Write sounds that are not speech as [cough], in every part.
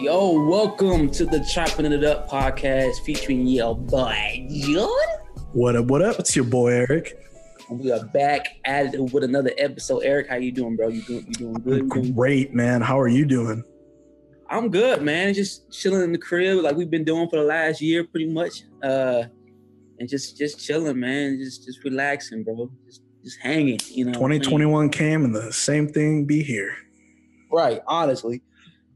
Yo, welcome to the Chopping It Up podcast featuring your boy John. What up? What up? It's your boy Eric. We are back at it with another episode. Eric, how you doing, bro? You doing? You doing good? I'm great, man. How are you doing? I'm good, man. Just chilling in the crib like we've been doing for the last year, pretty much. Uh, and just just chilling, man. Just just relaxing, bro. Just just hanging. You know. 2021 came and the same thing be here. Right. Honestly.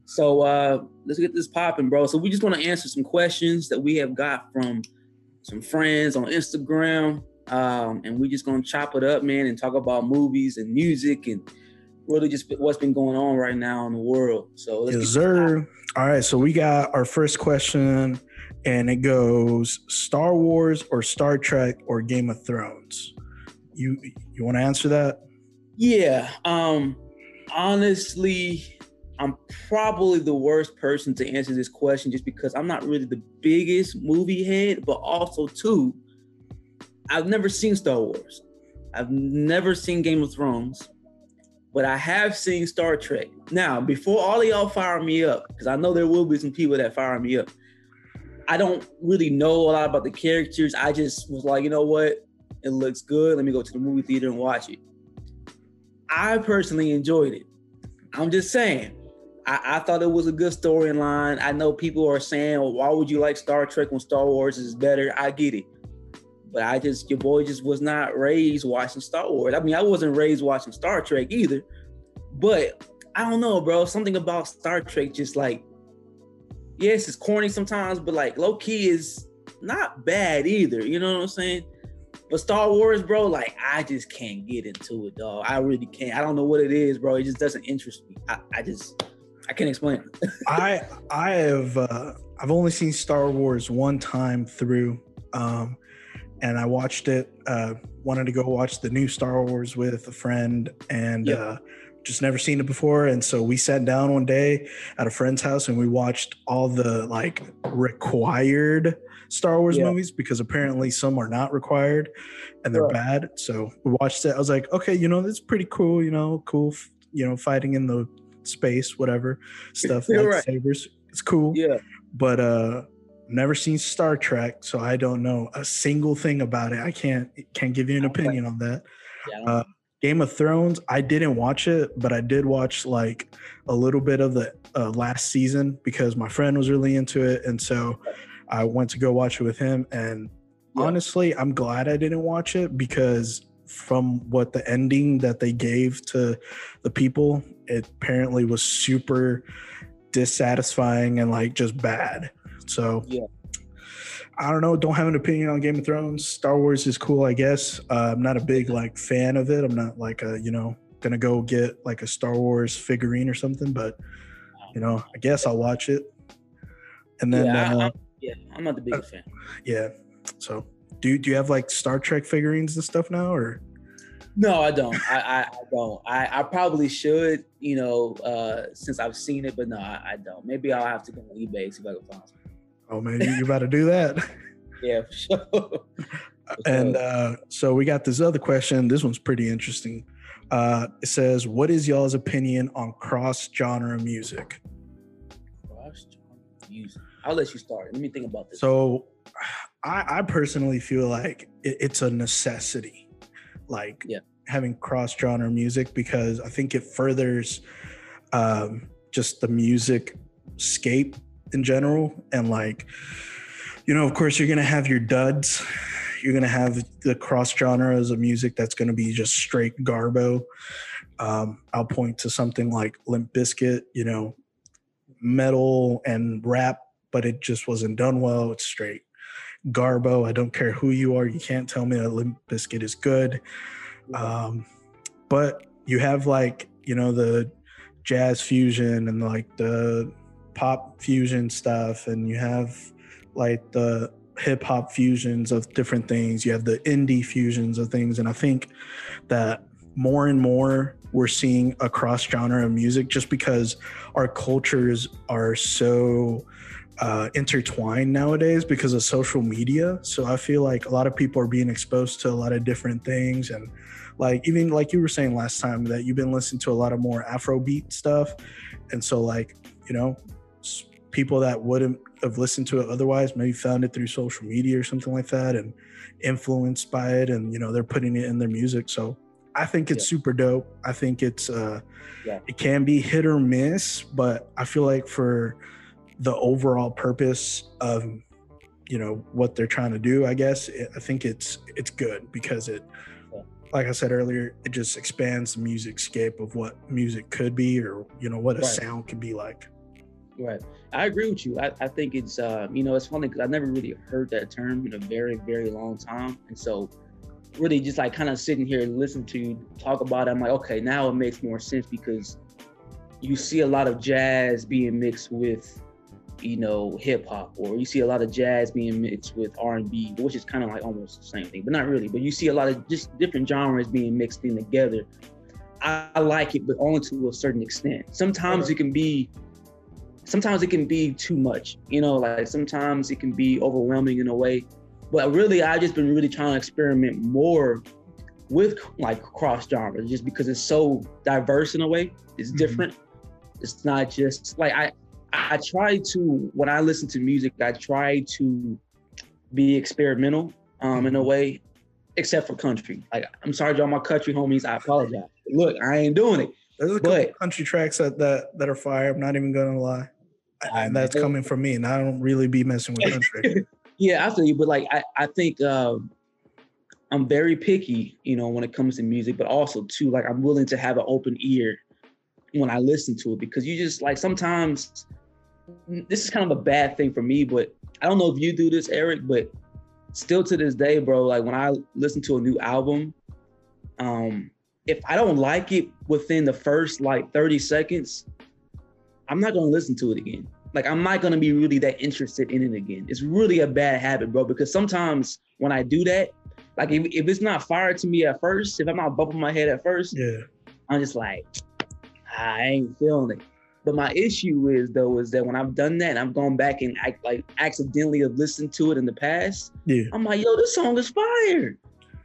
So uh, let's get this popping, bro. So we just want to answer some questions that we have got from some friends on Instagram. Um, and we just gonna chop it up, man, and talk about movies and music and really just what's been going on right now in the world. So yes, sir. All right, so we got our first question, and it goes: Star Wars or Star Trek or Game of Thrones? You you want to answer that? Yeah. Um. Honestly, I'm probably the worst person to answer this question just because I'm not really the biggest movie head, but also too, I've never seen Star Wars. I've never seen Game of Thrones, but I have seen Star Trek. Now, before all of y'all fire me up, because I know there will be some people that fire me up. I don't really know a lot about the characters. I just was like, you know what? It looks good. Let me go to the movie theater and watch it. I personally enjoyed it. I'm just saying, I, I thought it was a good storyline. I know people are saying, well, why would you like Star Trek when Star Wars is better? I get it. But I just, your boy just was not raised watching Star Wars. I mean, I wasn't raised watching Star Trek either. But I don't know, bro. Something about Star Trek just like, yes, it's corny sometimes, but like low key is not bad either. You know what I'm saying? But Star Wars, bro, like I just can't get into it, dog. I really can't. I don't know what it is, bro. It just doesn't interest me. I, I just I can't explain. [laughs] I I have uh, I've only seen Star Wars one time through, um, and I watched it. Uh, wanted to go watch the new Star Wars with a friend, and yep. uh, just never seen it before. And so we sat down one day at a friend's house and we watched all the like required Star Wars yeah. movies because apparently some are not required and they're right. bad. So we watched it. I was like, okay, you know, that's pretty cool. You know, cool. You know, fighting in the space, whatever stuff, [laughs] like right. It's cool. Yeah. But uh never seen Star Trek, so I don't know a single thing about it. I can't can't give you an opinion on that. Yeah, uh, Game of Thrones, I didn't watch it, but I did watch like a little bit of the uh, last season because my friend was really into it, and so I went to go watch it with him. And yeah. honestly, I'm glad I didn't watch it because from what the ending that they gave to the people, it apparently was super dissatisfying and like just bad. So yeah. I don't know. Don't have an opinion on Game of Thrones. Star Wars is cool, I guess. Uh, I'm not a big like fan of it. I'm not like a you know gonna go get like a Star Wars figurine or something. But you know, I guess I'll watch it. And then yeah, uh, I, am yeah, I'm not the biggest uh, fan. Yeah. So do do you have like Star Trek figurines and stuff now, or? No, I don't. I, I, I don't. I, I probably should, you know, uh, since I've seen it, but no, I, I don't. Maybe I'll have to go on eBay see if I can find some. Oh, maybe you about to do that. [laughs] yeah, for sure. [laughs] For and uh, so we got this other question. This one's pretty interesting. Uh, it says, "What is y'all's opinion on cross genre music?" Cross genre music. I'll let you start. Let me think about this. So, I, I personally feel like it, it's a necessity, like yeah. having cross genre music because I think it furthers um, just the music scape in general. And like you know of course you're gonna have your duds. You're gonna have the cross genres of music that's gonna be just straight garbo. Um, i'll point to something like limp bizkit you know metal and rap but it just wasn't done well. It's straight garbo. I don't care who you are. You can't tell me that limp bizkit is good. Um, but you have like you know the jazz fusion and like the pop fusion stuff and you have like the hip hop fusions of different things. You have the indie fusions of things. And I think that more and more we're seeing across genre of music just because our cultures are so uh, intertwined nowadays because of social media. So I feel like a lot of people are being exposed to a lot of different things and like even like you were saying last time that you've been listening to a lot of more Afrobeat stuff, and so like you know people that wouldn't have listened to it otherwise maybe found it through social media or something like that and influenced by it and you know they're putting it in their music so i think it's yeah. super dope i think it's uh yeah. it can be hit or miss but i feel like for the overall purpose of you know what they're trying to do i guess it, i think it's it's good because it like I said earlier, it just expands the music scape of what music could be or, you know, what a right. sound could be like. Right. I agree with you. I, I think it's, uh, you know, it's funny because I never really heard that term in a very, very long time. And so, really just like kind of sitting here and listening to you talk about it, I'm like, okay, now it makes more sense because you see a lot of jazz being mixed with you know, hip hop, or you see a lot of jazz being mixed with R and B, which is kind of like almost the same thing, but not really. But you see a lot of just different genres being mixed in together. I, I like it, but only to a certain extent. Sometimes it can be, sometimes it can be too much. You know, like sometimes it can be overwhelming in a way. But really, I've just been really trying to experiment more with like cross genres, just because it's so diverse in a way. It's mm-hmm. different. It's not just like I I try to when I listen to music, I try to be experimental um, in a way, except for country. Like I'm sorry to all my country homies, I apologize. Look, I ain't doing it. There's a couple but, country tracks that, that that are fire. I'm not even gonna lie. And that's coming from me, and I don't really be messing with country. [laughs] yeah, I feel you, but like I, I think um, I'm very picky, you know, when it comes to music, but also too, like I'm willing to have an open ear when I listen to it because you just like sometimes this is kind of a bad thing for me, but I don't know if you do this, Eric, but still to this day, bro, like when I listen to a new album, um, if I don't like it within the first like 30 seconds, I'm not gonna listen to it again. Like I'm not gonna be really that interested in it again. It's really a bad habit, bro, because sometimes when I do that, like if, if it's not fire to me at first, if I'm not bumping my head at first, yeah, I'm just like, ah, I ain't feeling it. But my issue is though is that when I've done that and I've gone back and I like accidentally have listened to it in the past, yeah. I'm like, yo, this song is fire.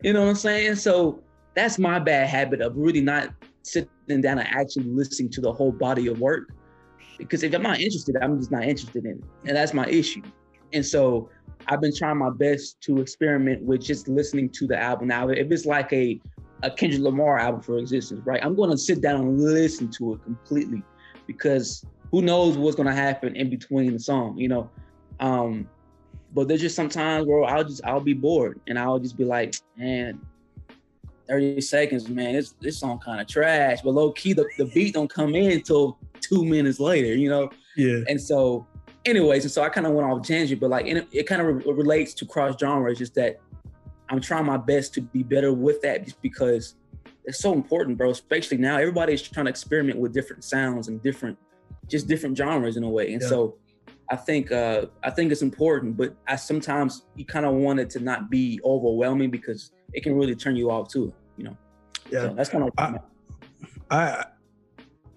You know what I'm saying? So that's my bad habit of really not sitting down and actually listening to the whole body of work. Because if I'm not interested, I'm just not interested in it. And that's my issue. And so I've been trying my best to experiment with just listening to the album. Now, if it's like a a Kendrick Lamar album for existence, right? I'm going to sit down and listen to it completely because who knows what's gonna happen in between the song, you know. Um, but there's just sometimes where I'll just I'll be bored and I'll just be like, man, 30 seconds, man, this this song kind of trash. But low key, the, the beat don't come in until two minutes later, you know. Yeah. And so, anyways, and so I kind of went off tangent, but like it, it kind of re- relates to cross genre. It's just that I'm trying my best to be better with that, just because it's so important, bro. Especially now, everybody's trying to experiment with different sounds and different, just different genres in a way. And yeah. so, I think uh, I think it's important, but I sometimes you kind of want it to not be overwhelming because it can really turn you off too. You know. Yeah, so that's kind of. I, I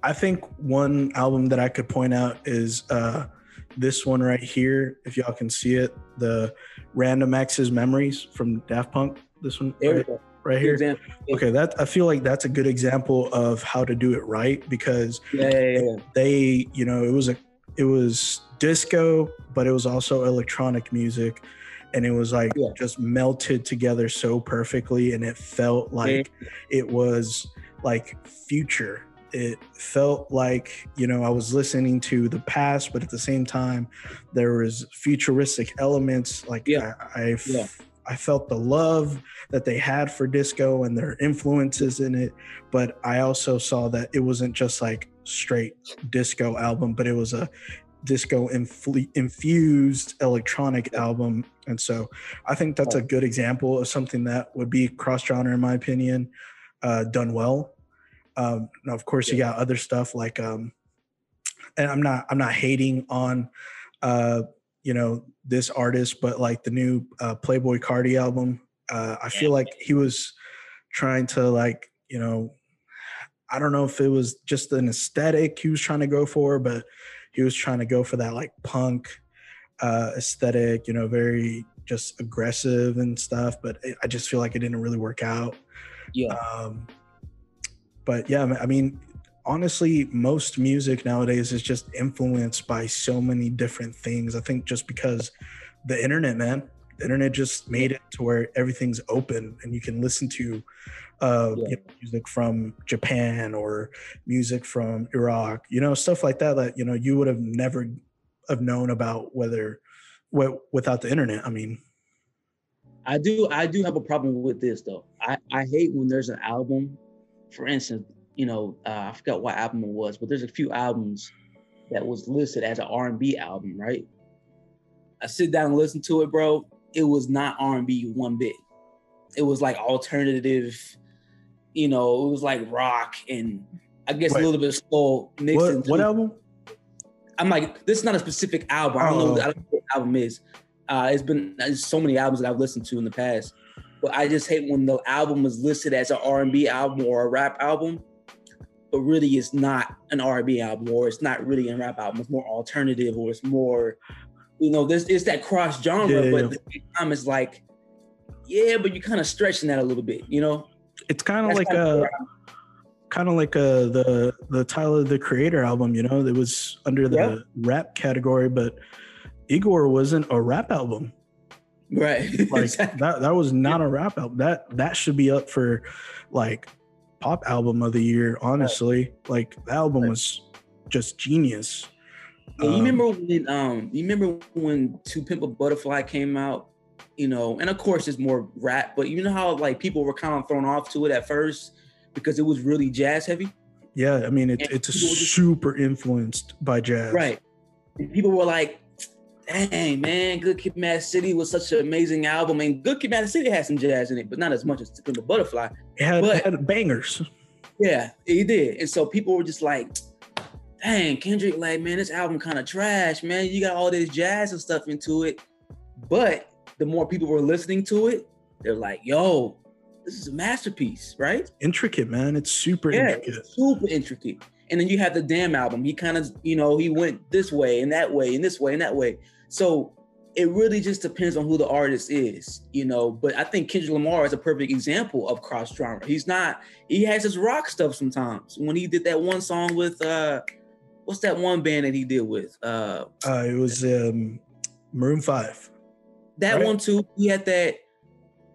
I think one album that I could point out is uh, this one right here. If y'all can see it, the Random Access Memories from Daft Punk. This one. Right? right here. Example. Okay, that I feel like that's a good example of how to do it right because yeah, yeah, yeah. they, you know, it was a it was disco, but it was also electronic music and it was like just melted together so perfectly and it felt like it was like future it felt like you know i was listening to the past but at the same time there was futuristic elements like yeah. I, I yeah. I felt the love that they had for disco and their influences in it, but I also saw that it wasn't just like straight disco album, but it was a disco infused electronic album. And so I think that's a good example of something that would be cross genre, in my opinion, uh, done well. Um, now, of course, you got other stuff like, um, and I'm not, I'm not hating on, uh, you know this artist, but like the new uh, Playboi Carti album, uh, I feel like he was trying to like you know, I don't know if it was just an aesthetic he was trying to go for, but he was trying to go for that like punk uh, aesthetic, you know, very just aggressive and stuff. But it, I just feel like it didn't really work out. Yeah. Um, but yeah, I mean, honestly, most music nowadays is just influenced by so many different things. I think just because the internet, man, the internet just made it to where everything's open and you can listen to uh, Yeah. you know, music from Japan or music from Iraq, you know, stuff like that that you know you would have never have known about whether wi- without the internet. I mean, I do I do have a problem with this though. I, I hate when there's an album, for instance, you know, uh, I forgot what album it was, but there's a few albums that was listed as an R&B album, right? I sit down and listen to it, bro. It was not R&B one bit. It was like alternative, you know, it was like rock and I guess Wait. a little bit of soul mixed what what album? I'm like, this is not a specific album. I don't know. Oh. I don't know what the album is. Uh, it's been there's so many albums that I've listened to in the past, but I just hate when the album is listed as an R&B album or a rap album, but really it's not an R&B album or it's not really a rap album. It's more alternative or it's more, you know, this it's that cross genre, Yeah, but at the same time it's like, yeah, but you're kind of stretching that a little bit, you know? It's kind of like a kind of like uh the the Tyler the Creator album, you know, that was under the Yeah. rap category, but Igor wasn't a rap album. Right. Like [laughs] Exactly. that that was not a rap album. That that should be up for like pop album of the year, honestly. Like the album Right. was just genius. Yeah, you Um, remember when um you remember when To Pimp a Butterfly came out, you know, and of course it's more rap, but you know how like people were kind of thrown off to it at first because it was really jazz heavy. Yeah, I mean it, it's people just- super influenced by jazz. Right. And people were like, dang man, Good Kid Mad City was such an amazing album. And Good Kid Mad City had some jazz in it, but not as much as Pimp a Butterfly. It had, But- had bangers. Yeah, he did. And so people were just like, dang, Kendrick, like, man, this album kind of trash, man. You got all this jazz and stuff into it. But the more people were listening to it, they're like, yo, this is a masterpiece, right? Intricate, man. It's super Yeah, intricate. it's super intricate. And then you have the damn album. He kind of, you know, he went this way and that way and this way and that way. So it really just depends on who the artist is, you know. But I think Kendrick Lamar is a perfect example of cross genre. He's not, he has his rock stuff sometimes. When he did that one song with uh what's that one band that he did with? Uh Uh, it was um, Maroon Five. that Right. one too. He had that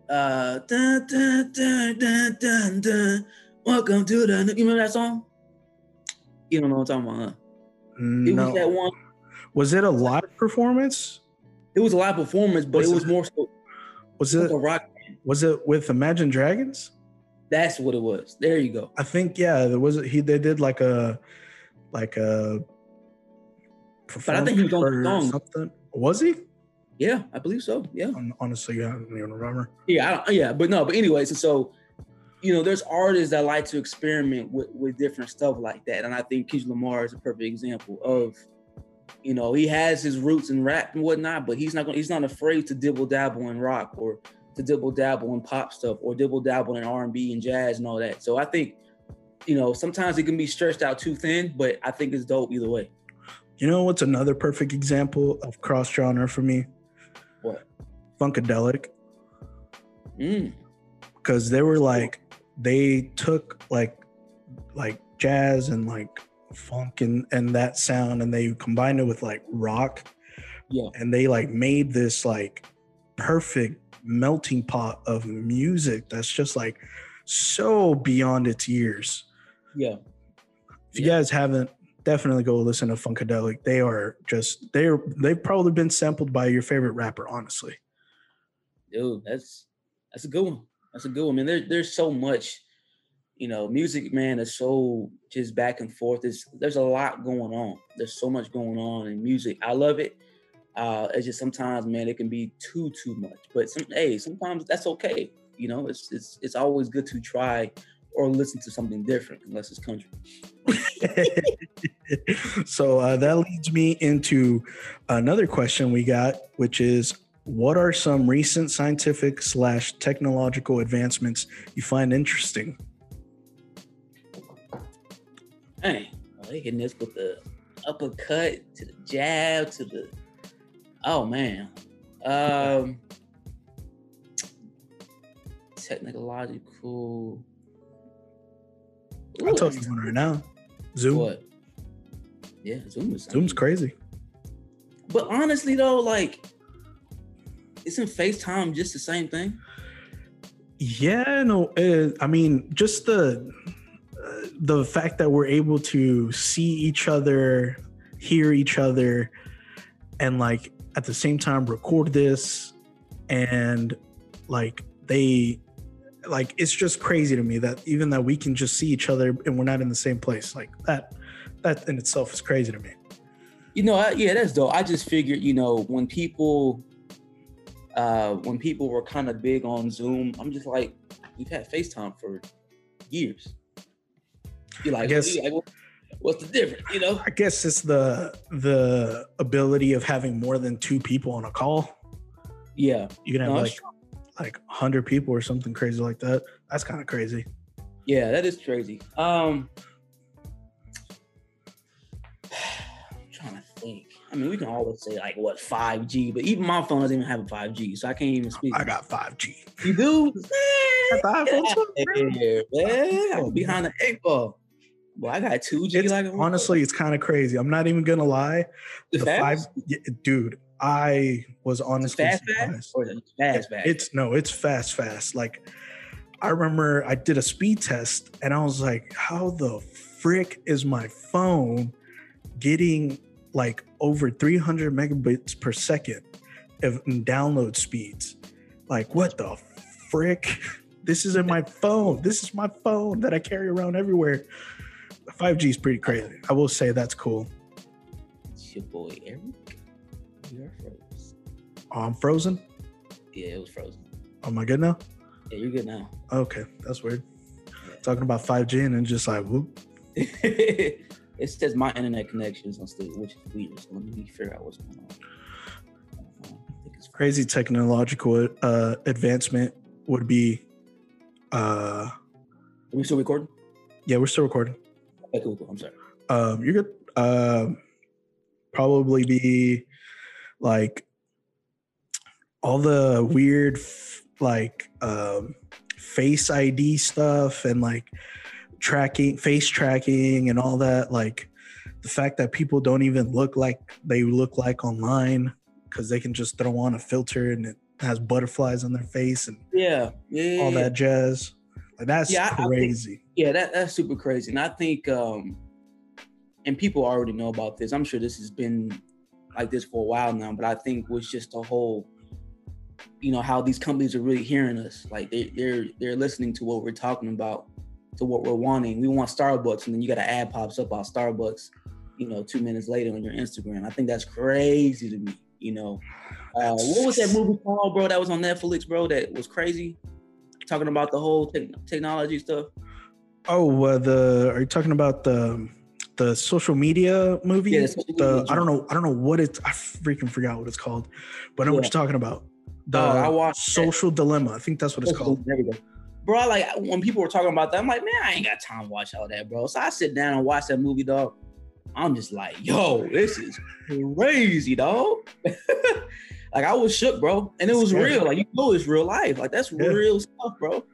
uh dun, dun, dun, dun, dun, dun, welcome to the you remember that song? You don't know what I'm talking about, huh? It was that No, one. Was it a live performance? It was a live performance, but Was it it- was more so Was like it a rock. was it with Imagine Dragons? That's what it was. There you go. I think yeah, there was he they did like a like a I think he was on the something. Was he? Yeah, I believe so. Yeah, Honestly, yeah, I don't even remember. yeah, I don't, yeah. But no, but anyways, and so you know, there's artists that like to experiment with with different stuff like that, and I think Kendrick Lamar is a perfect example of. You know, he has his roots in rap and whatnot, but he's not going. He's not afraid to dibble dabble in rock or to dibble dabble in pop stuff or dibble dabble in R and B and jazz and all that. So I think, you know, sometimes it can be stretched out too thin, but I think it's dope either way. You know what's another perfect example of cross genre for me? What? Funkadelic, Mm. because they were like they took like like jazz and like funk and and that sound and they combined it with like rock Yeah. and they like made this like perfect melting pot of music that's just like so beyond its years Yeah. if you Yeah. guys haven't definitely go listen to funkadelic they are just they're they've probably been sampled by your favorite rapper honestly Dude, that's that's a good one. That's a good one. I mean, there, there's so much, you know, music, man, is so just back and forth. There's there's a lot going on. There's so much going on in music. I love it. Uh, it's just sometimes, man, it can be too too much. But some, hey, sometimes that's okay. You know, it's it's it's always good to try or listen to something different, unless it's country. [laughs] so uh, that leads me into another question we got, which is what are some recent scientific slash technological advancements you find interesting? Hey, well, they hitting this with the uppercut to the jab to the Oh man. Um technological. I'll tell you one right now. Zoom. What? Yeah, Zoom is Zoom's crazy. But honestly though, like isn't FaceTime just the same thing? Yeah, no. Uh, I mean, just the the fact that we're able to see each other, hear each other, and like at the same time record this, and like they, like it's just crazy to me that even that we can just see each other and we're not in the same place. Like that, that in itself is crazy to me. You know, I, yeah, that's dope. I just figured, you know, when people uh, when people were kind of big on Zoom, I'm just like, we've had FaceTime for years. You're like, I guess, like, what's the difference? You know? I guess it's the the ability of having more than two people on a call. Yeah, you can have no, like like hundred people or something crazy like that. That's kind of crazy. Yeah, that is crazy. Um, I'm trying to think. I mean, we can always say like what 5G, but even my phone doesn't even have a 5G, so I can't even speak. I got 5G. You do? [laughs] Man, man. I'm behind the eight ball. Well, I got 2G. It's, like honestly, it's kind of crazy. I'm not even gonna lie. The, the five, yeah, dude. I was honestly fast, fast, or fast, fast. It's no, it's fast, fast. Like I remember, I did a speed test, and I was like, "How the frick is my phone getting like over 300 megabits per second of download speeds. Like, what the frick? [laughs] This is in [laughs] my phone. This is my phone that I carry around everywhere. 5G is pretty crazy. I will say that's cool. It's your boy Eric. You're frozen. Oh, I'm frozen? Yeah, it was frozen. Am I good now? Yeah, you're good now. Okay, that's weird. Yeah. Talking about 5G and then just like whoop. [laughs] It says my internet connection is unstable, which is weird. So let me figure out what's going on. Crazy technological uh, advancement would be. Uh, Are we still recording? Yeah, we're still recording. Okay, cool, cool. I'm sorry. Um, you're good. Uh, probably be like all the weird like um, face ID stuff and like tracking, face tracking, and all that. Like the fact that people don't even look like they look like online because they can just throw on a filter and it has butterflies on their face and yeah, yeah all that jazz. Like that's yeah, crazy. Yeah, that, that's super crazy. And I think um and people already know about this. I'm sure this has been like this for a while now, but I think was just a whole you know how these companies are really hearing us like they, they're they're listening to what we're talking about to what we're wanting. We want Starbucks, and then you got an ad pops up about Starbucks, you know, two minutes later on your Instagram. I think that's crazy to me. You know, uh, what was that movie called, bro? That was on Netflix, bro. That was crazy. Talking about the whole te- technology stuff. Oh, uh, the are you talking about the the social media movie? Yeah, the, I don't know. I don't know what it's. I freaking forgot what it's called, but I know yeah. what you're talking about. The oh, I watched Social that. Dilemma. I think that's what it's called. There we go bro, like when people were talking about that, I'm like, man, I ain't got time to watch all that, bro. So I sit down and watch that movie, dog. I'm just like, yo, this is crazy, dog. [laughs] like I was shook, bro, and it was real. Like you know, it's real life. Like that's yeah. real stuff, bro.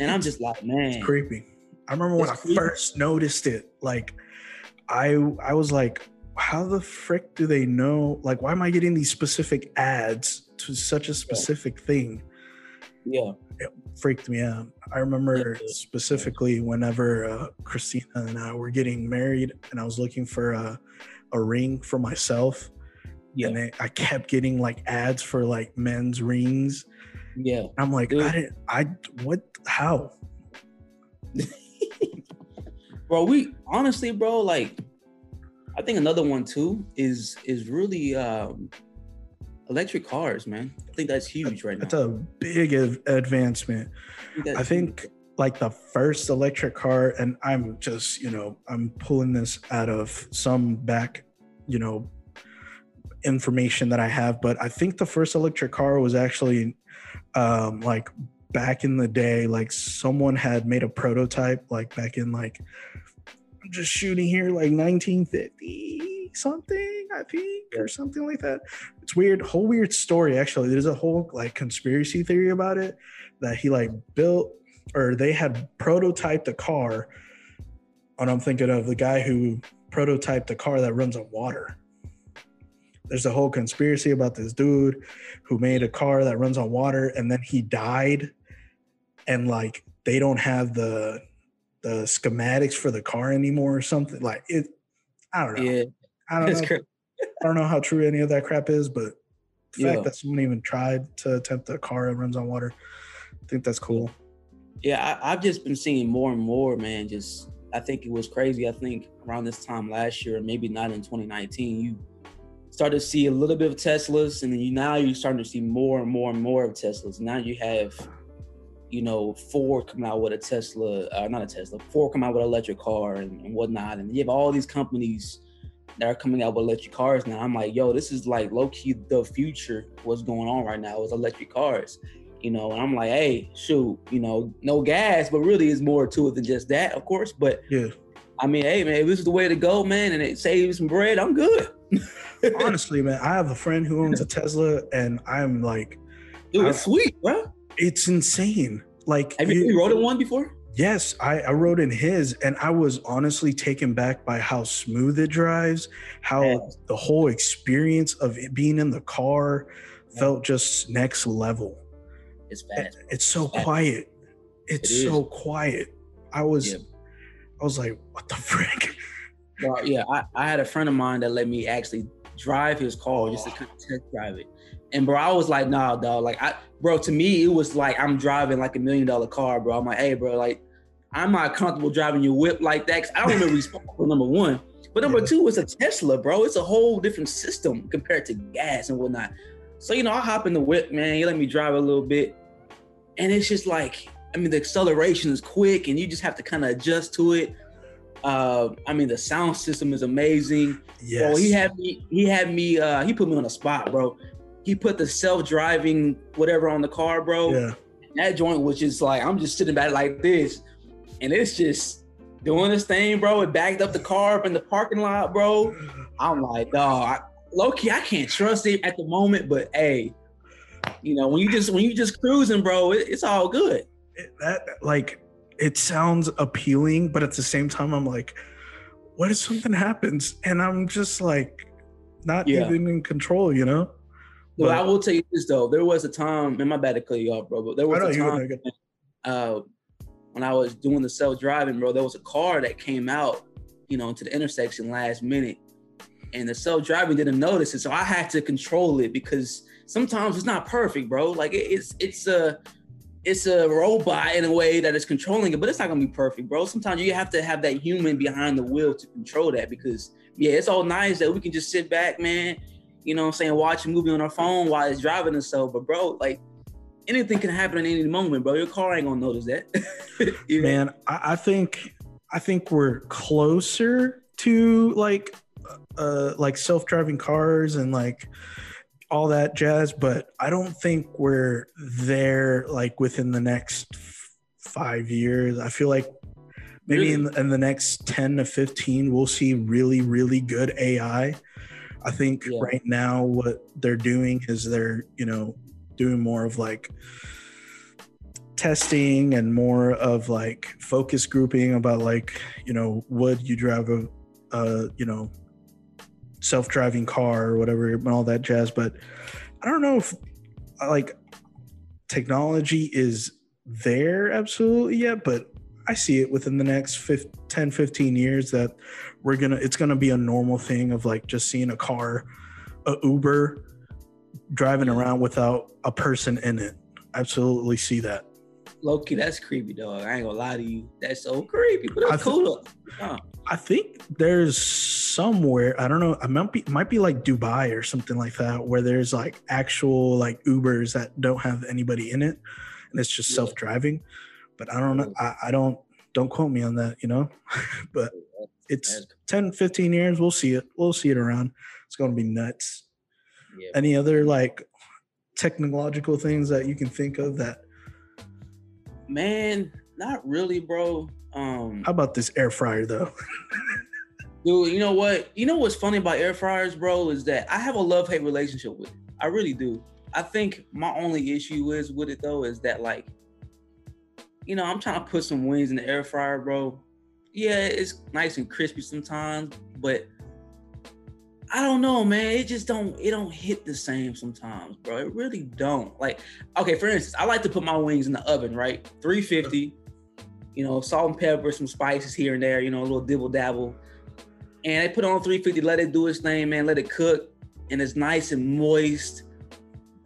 And I'm just like, man, it's creepy. I remember when I first noticed it. Like, I I was like, how the frick do they know? Like, why am I getting these specific ads to such a specific yeah. thing? Yeah it freaked me out. I remember specifically whenever uh, Christina and I were getting married, and I was looking for a, a ring for myself. Yeah. And I, I kept getting like ads for like men's rings. Yeah. I'm like, Dude. I didn't, I, what, how? [laughs] bro, we honestly, bro, like, I think another one too is is really um electric cars, man. I think that's huge right that's now. That's a big advancement. I, I think like the first electric car, and I'm just, you know, I'm pulling this out of some back, you know, information that I have, but I think the first electric car was actually um like back in the day, like someone had made a prototype, like back in like just shooting here, like 1950 something, I think or something like that. It's weird, whole weird story actually. There's a whole like conspiracy theory about it that he like built or they had prototyped a car. And I'm thinking of the guy who prototyped a car that runs on water. There's a whole conspiracy about this dude who made a car that runs on water and then he died and like they don't have the the schematics for the car anymore or something like it i don't know Yeah, i don't know i don't know how true any of that crap is but the Yeah. fact that someone even tried to attempt a car that runs on water i think that's cool Yeah, I, I've just been seeing more and more, man. Just I think it was crazy. I think around this time last year, maybe not in 2019, you started to see a little bit of Teslas, and then you now you're starting to see more and more and more of Teslas. Now you have, you know, Ford coming out with a Tesla, uh, not a Tesla, Ford coming out with an electric car and, and whatnot, and you have all these companies that are coming out with electric cars now. I'm like, yo, this is like low key the future. What's going on right now is electric cars you know, and I'm like, hey, shoot, you know, no gas, but really it's more to it than just that, of course. But yeah I mean, hey man, if this is the way to go, man, and it saves some bread, I'm good. [laughs] honestly man i have a friend who owns a tesla and i'm like Dude, it's sweet, bro. It's insane like Have you, you- you rode in one before? Yes, I, I rode in his, and I was honestly taken back by how smooth it drives, how Yeah. the whole experience of it being in the car felt just next level. It's fast. It's so Fast. quiet. It's It so quiet. I was, Yeah. I was like, what the frick? [laughs] Bro, yeah, I, I had a friend of mine that let me actually drive his car just to oh. kind of test drive it. And bro, I was like, nah, dog. Like I bro, to me, it was like I'm driving like a million dollar car, bro. I'm like, hey, bro, like I'm not comfortable driving your whip like that. 'cause I don't be responsible, [laughs] number one. But number Yeah. two, it's a Tesla, bro. It's a whole different system compared to gas and whatnot. So, you know, I hop in the whip, man. You let me drive a little bit. And it's just like, I mean, the acceleration is quick and you just have to kind of adjust to it. Uh, I mean, the sound system is amazing. Yes. Bro, he had me. He had me. Uh, he put me on a spot, bro. He put the self-driving whatever on the car, bro. yeah. That joint was just like I'm just sitting back like this, and it's just doing this thing, bro. It backed up the car up in the parking lot, bro. I'm like, dog, low key, I can't trust it at the moment, but hey, you know, when you just when you just cruising, bro, it, it's all good. It- that like it sounds appealing, but at the same time, I'm like, what if something happens and I'm just like not Yeah. even in control, you know? But But- I will tell you this though, there was a time, and my bad to cut you off, bro, but there was know a time good. uh, when I was doing the self driving, bro, there was a car that came out, you know, into the intersection last minute, and the self driving didn't notice it, so I had to control it because sometimes it's not perfect, bro. Like it, it's it's a it's a robot in a way that is controlling it, but it's not gonna be perfect, bro. Sometimes you have to have that human behind the wheel to control that because yeah, it's all nice that we can just sit back, man. You know what I'm saying, watch a movie on our phone while it's driving itself. But bro, like anything can happen at any moment, bro. Your car ain't gonna notice that. [laughs] You know? man I, I think i think we're closer to like uh like self-driving cars and like all that jazz but i don't think we're there like within the next f- five years i feel like maybe in, in the next 10 to 15 we'll see really really good ai i think Yeah. right now what they're doing is they're you know doing more of like testing and more of like focus grouping about like you know would you drive a, a you know self-driving car or whatever and all that jazz but i don't know if like technology is there absolutely yet but i see it within the next 15, 10 15 years that we're gonna it's gonna be a normal thing of like just seeing a car a uber driving around without a person in it absolutely see that Loki, that's creepy, dog. I ain't gonna lie to you. That's so creepy, but I that's th- cool. Huh. I think there's somewhere I don't know. I might be might be like Dubai or something like that, where there's like actual like Ubers that don't have anybody in it, and it's just Yeah. self driving. But I don't know. I, I don't don't quote me on that, you know. [laughs] but it's That's- 10, 15 years. We'll see it. We'll see it around. It's going to be nuts. yeah. Any other like technological things that you can think of that? Man, not really, bro. Um, How about this air fryer though? [laughs] Dude, you know what? You know what's funny about air fryers, bro, is that I have a love hate relationship with it. I really do. I think my only issue is with it though is that like, you know, I'm trying to put some wings in the air fryer, bro. Yeah, it's nice and crispy sometimes, but I don't know, man. It just don't it don't hit the same sometimes, bro. It really don't. Like, okay, for instance, I like to put my wings in the oven, right? 350, you know, salt and pepper, some spices here and there, you know, a little dibble dabble and I put on 350, let it do its thing, man. Let it cook, and it's nice and moist.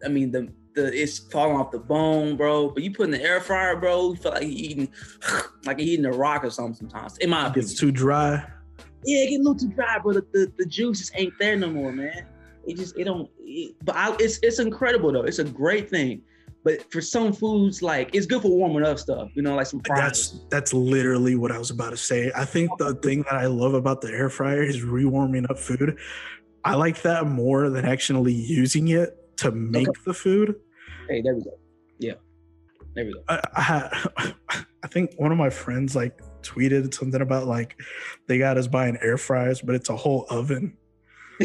I mean, the the it's falling off the bone, bro. But you put in the air fryer, bro, you feel like you're eating [sighs] like you're eating a rock or something. Sometimes, in my opinion, it's too dry. Yeah, it get a little too dry, bro. The, the, the juices ain't there no more, man. It just it don't. It, but I, it's it's incredible though. It's a great thing. But for some foods, like it's good for warming up stuff, you know, like some fries. That's that's literally what I was about to say. I think the thing that I love about the air fryer is rewarming up food. I like that more than actually using it to make okay. the food. Hey, there we go. Yeah, there we go. I, I, [laughs] I think one of my friends like tweeted something about like they got us buying air fryers, but it's a whole oven. [laughs]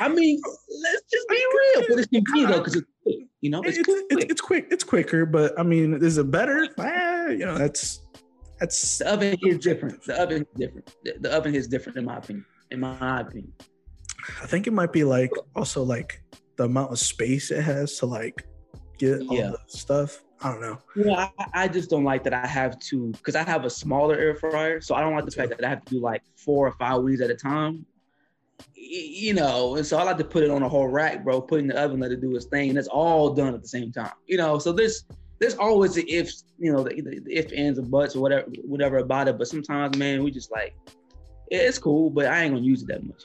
I mean, let's just be real. But it's convenient though, because it's quick. You know, it's, it's, quick. It's, it's, quick. It's quicker, but I mean, is it better? Ah, you know, that's that's the oven is different. The oven is different. The, the oven is different in my opinion. In my opinion, I think it might be like also like the amount of space it has to like get all yeah. the stuff. I don't know. Yeah, I, I, just don't like that I have to because I have a smaller air fryer, so I don't like the fact that I have to do like four or five wings at a time you know, and so I like to put it on a whole rack, bro. Put in the oven, let it do its thing, and it's all done at the same time. You know, so there's there's always the ifs, you know, the, the if ands and buts or whatever, whatever about it. But sometimes, man, we just like it's cool, but I ain't gonna use it that much.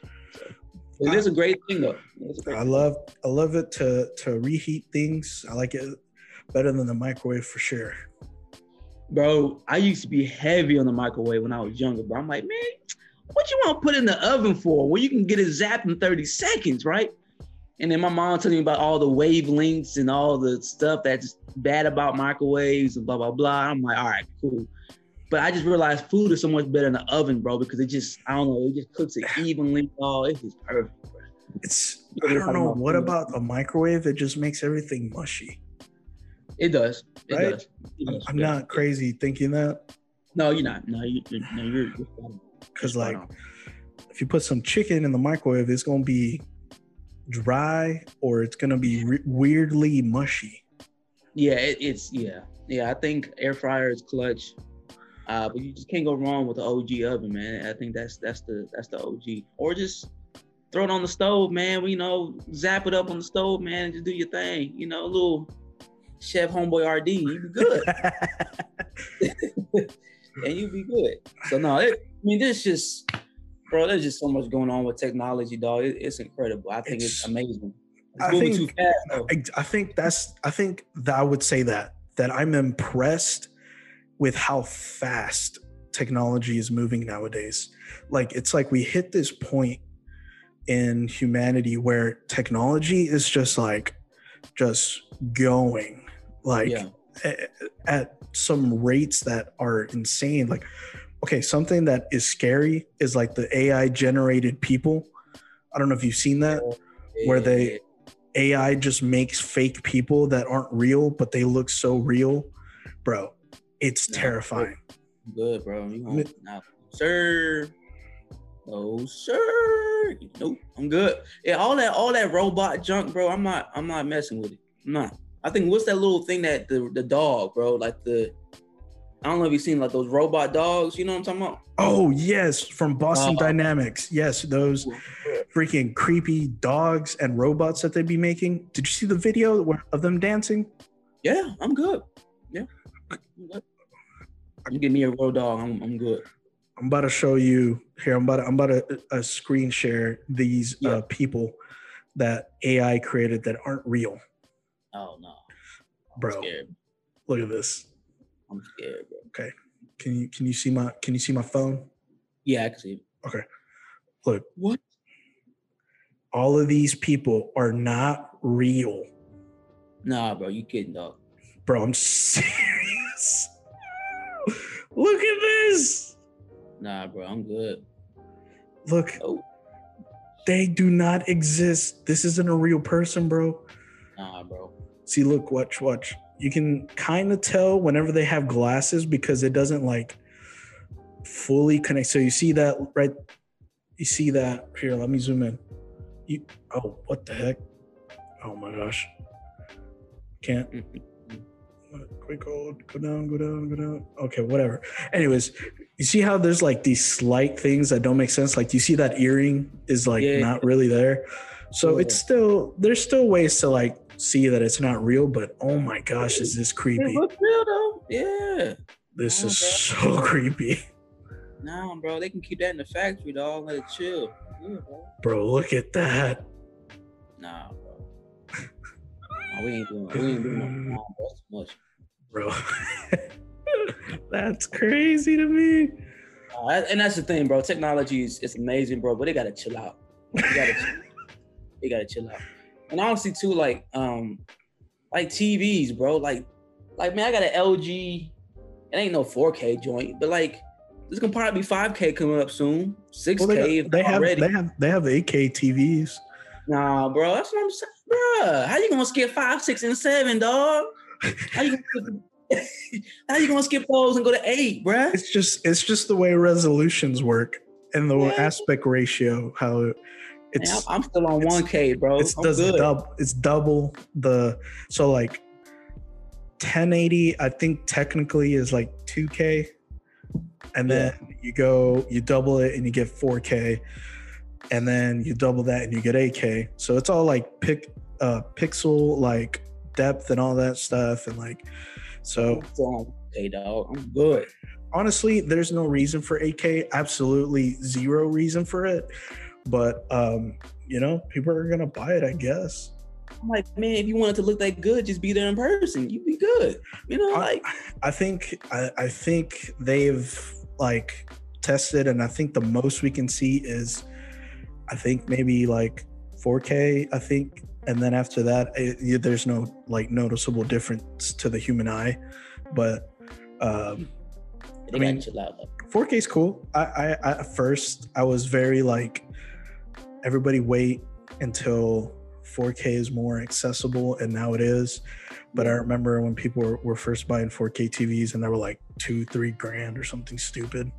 It is a great thing though. Great I thing. love I love it to to reheat things. I like it better than the microwave for sure. Bro, I used to be heavy on the microwave when I was younger, but I'm like, man, what you want to put in the oven for? Well, you can get it zapped in 30 seconds, right? And then my mom telling me about all the wavelengths and all the stuff that's bad about microwaves and blah blah blah. I'm like, all right, cool. But I just realized food is so much better in the oven, bro, because it just I don't know, it just cooks it [sighs] evenly. Oh, it's just perfect. Bro. It's I don't know what food. about a microwave. It just makes everything mushy. It does. It right? does. It does. I'm not crazy thinking that. No, you're not. No, you, no, you're. because like if you put some chicken in the microwave, it's gonna be dry or it's gonna be re- weirdly mushy. Yeah, it, it's yeah, yeah. I think air fryer is clutch, uh, but you just can't go wrong with the OG oven, man. I think that's that's the that's the OG. Or just throw it on the stove, man. We you know zap it up on the stove, man, and just do your thing. You know, a little chef homeboy RD, you be good. [laughs] [laughs] and you be good. So no, it, I mean, this just, bro, there's just so much going on with technology, dog. It, it's incredible. I think it's, it's amazing. It's I think, fast, I, I think that's. I think that I would say that that I'm impressed with how fast technology is moving nowadays. Like it's like we hit this point in humanity where technology is just like just going like yeah. at, at some rates that are insane like okay, something that is scary is like the AI generated people. I don't know if you've seen that, where they AI just makes fake people that aren't real, but they look so real, bro. It's no, terrifying. Good, bro. You no, sir. No, sir. Nope, I'm good. Yeah, all that, all that robot junk, bro. I'm not, I'm not messing with it. I'm not. I think what's that little thing that the the dog, bro, like the I don't know if you've seen like those robot dogs. You know what I'm talking about? Oh yes, from Boston uh, Dynamics. Yes, those freaking creepy dogs and robots that they'd be making. Did you see the video of them dancing? Yeah, I'm good. You give me a real dog. I'm, I'm good. I'm about to show you here. I'm about to, I'm about to uh, screen share these uh, yeah. uh, people that AI created that aren't real. Oh no, I'm bro! Scared. Look at this. I'm scared, bro. Okay. Can you can you see my can you see my phone? Yeah, I can see. Okay. Look. What? All of these people are not real. Nah, bro, you kidding, dog. Bro, I'm [laughs] serious. Look at this. Nah, bro, I'm good. Look, Oh. they do not exist. This isn't a real person, bro. Nah, bro. See, look, watch, watch. You can kind of tell whenever they have glasses because it doesn't like fully connect. So you see that right? You see that here? Let me zoom in. You oh, what the heck? Oh my gosh! Can't [laughs] quick hold. Go down. Go down. Go down. Okay, whatever. Anyways, you see how there's like these slight things that don't make sense. Like you see that earring is like Yeah. not really there. So it's still there's still ways to like see that it's not real, but oh my gosh, is this It creepy? look real though. Yeah. This is Okay. so [laughs] creepy. Nah, bro. They can keep that in the factory, dog. Let it chill. Yeah, bro. Bro, look at that. Nah, bro. Nah, we ain't doing. We ain't doing no. Nah, bro. That's too much. Bro. [laughs] That's crazy to me. Uh, and that's the thing, bro. Technology is it's amazing, bro, but they gotta chill out. They gotta, chill. they [laughs] gotta chill out. And honestly, too, like um, like TVs, bro. Like, like man, I got an LG. It ain't no 4K joint, but like, there's gonna probably be 5K coming up soon. 6K Well, they, if they not have already. they have they have 8K TVs. Nah, bro, that's what I'm saying, bro. How you gonna skip five, six, and seven, dog? How you gonna skip, how you gonna skip those and go to eight, bro? It's just it's just the way resolutions work and the Yeah. aspect ratio how it's Man, I'm, still on 1K, bro. it's does double it's double the so like 1080 I think technically is like 2K and then you go you double it and you get 4K and then you double that and you get 8K so it's all like pick uh pixel like depth and all that stuff and like so I'm on 1K, dog. I'm good. honestly there's no reason for 8k absolutely zero reason for it but um you know people are gonna buy it i guess I'm like, man, if you wanted to look that good, just be there in person. You'd be good. You know, I- like i think I, I think they've like tested and i think the most we can see is i think maybe like 4k i think and then after that it, there's no like noticeable difference to the human eye but um I mean- gotta chill. Though. 4K is cool. I, I, I at first I was very like, everybody wait until 4K is more accessible, and now it is. But I remember when people were, were first buying 4K TVs, and they were like two, three grand or something stupid.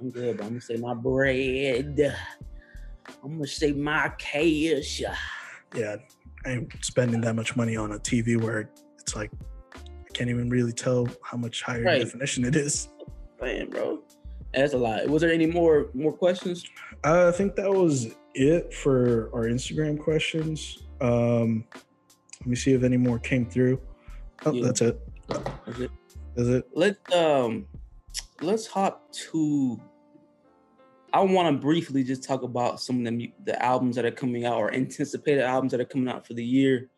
I'm good, but I'm gonna say my bread. I'm gonna say my cash. Yeah, I ain't spending that much money on a TV where it's like I can't even really tell how much higher Right. definition it is. Man, bro. That's a lot. Was there any more more questions? Uh, I think that was it for our Instagram questions. Um, let me see if any more came through. Oh, Yeah. that's it. Was it- Is it? Let's um let's hop to I want to briefly just talk about some of the the albums that are coming out or anticipated albums that are coming out for the year.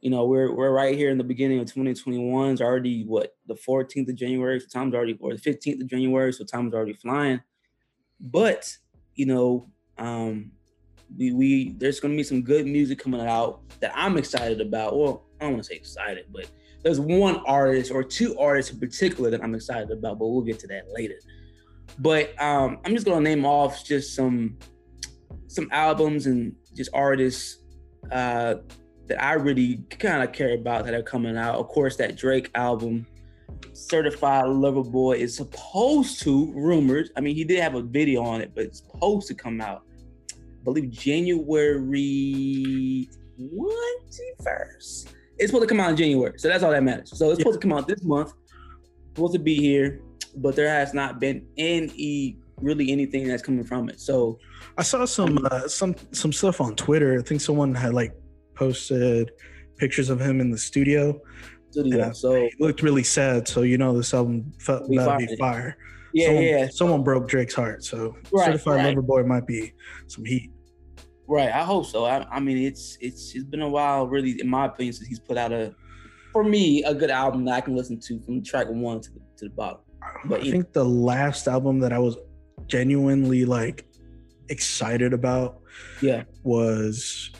You know, we're we're right here in the beginning of 2021. It's already what the 14th of January, so time's already or the 15th of January, so time's already flying. But you know, um, we we there's gonna be some good music coming out that I'm excited about. Well, I don't want to say excited, but there's one artist or two artists in particular that I'm excited about, but we'll get to that later. But um, I'm just gonna name off just some some albums and just artists uh, that I really kind of care about that are coming out. Of course, that Drake album, Certified Lover Boy, is supposed to rumored. I mean, he did have a video on it, but it's supposed to come out. I believe January 21st. It's supposed to come out in January, so that's all that matters. So it's supposed to come out this month. Supposed to be here, but there has not been any really anything that's coming from it. So I saw some uh, some some stuff on Twitter. I think someone had like posted pictures of him in the studio. studio. So He looked really sad, so you know this album felt about to fire. be fire. yeah, someone, yeah, Someone broke Drake's heart, so Right, Certified right. Lover Boy might be some heat. right. I hope so. I, I mean, it's it's it's been a while, really, in my opinion, since he's put out a, for me, a good album that I can listen to from track one to the, to the bottom. But I think the last album that I was genuinely like excited about Yeah, was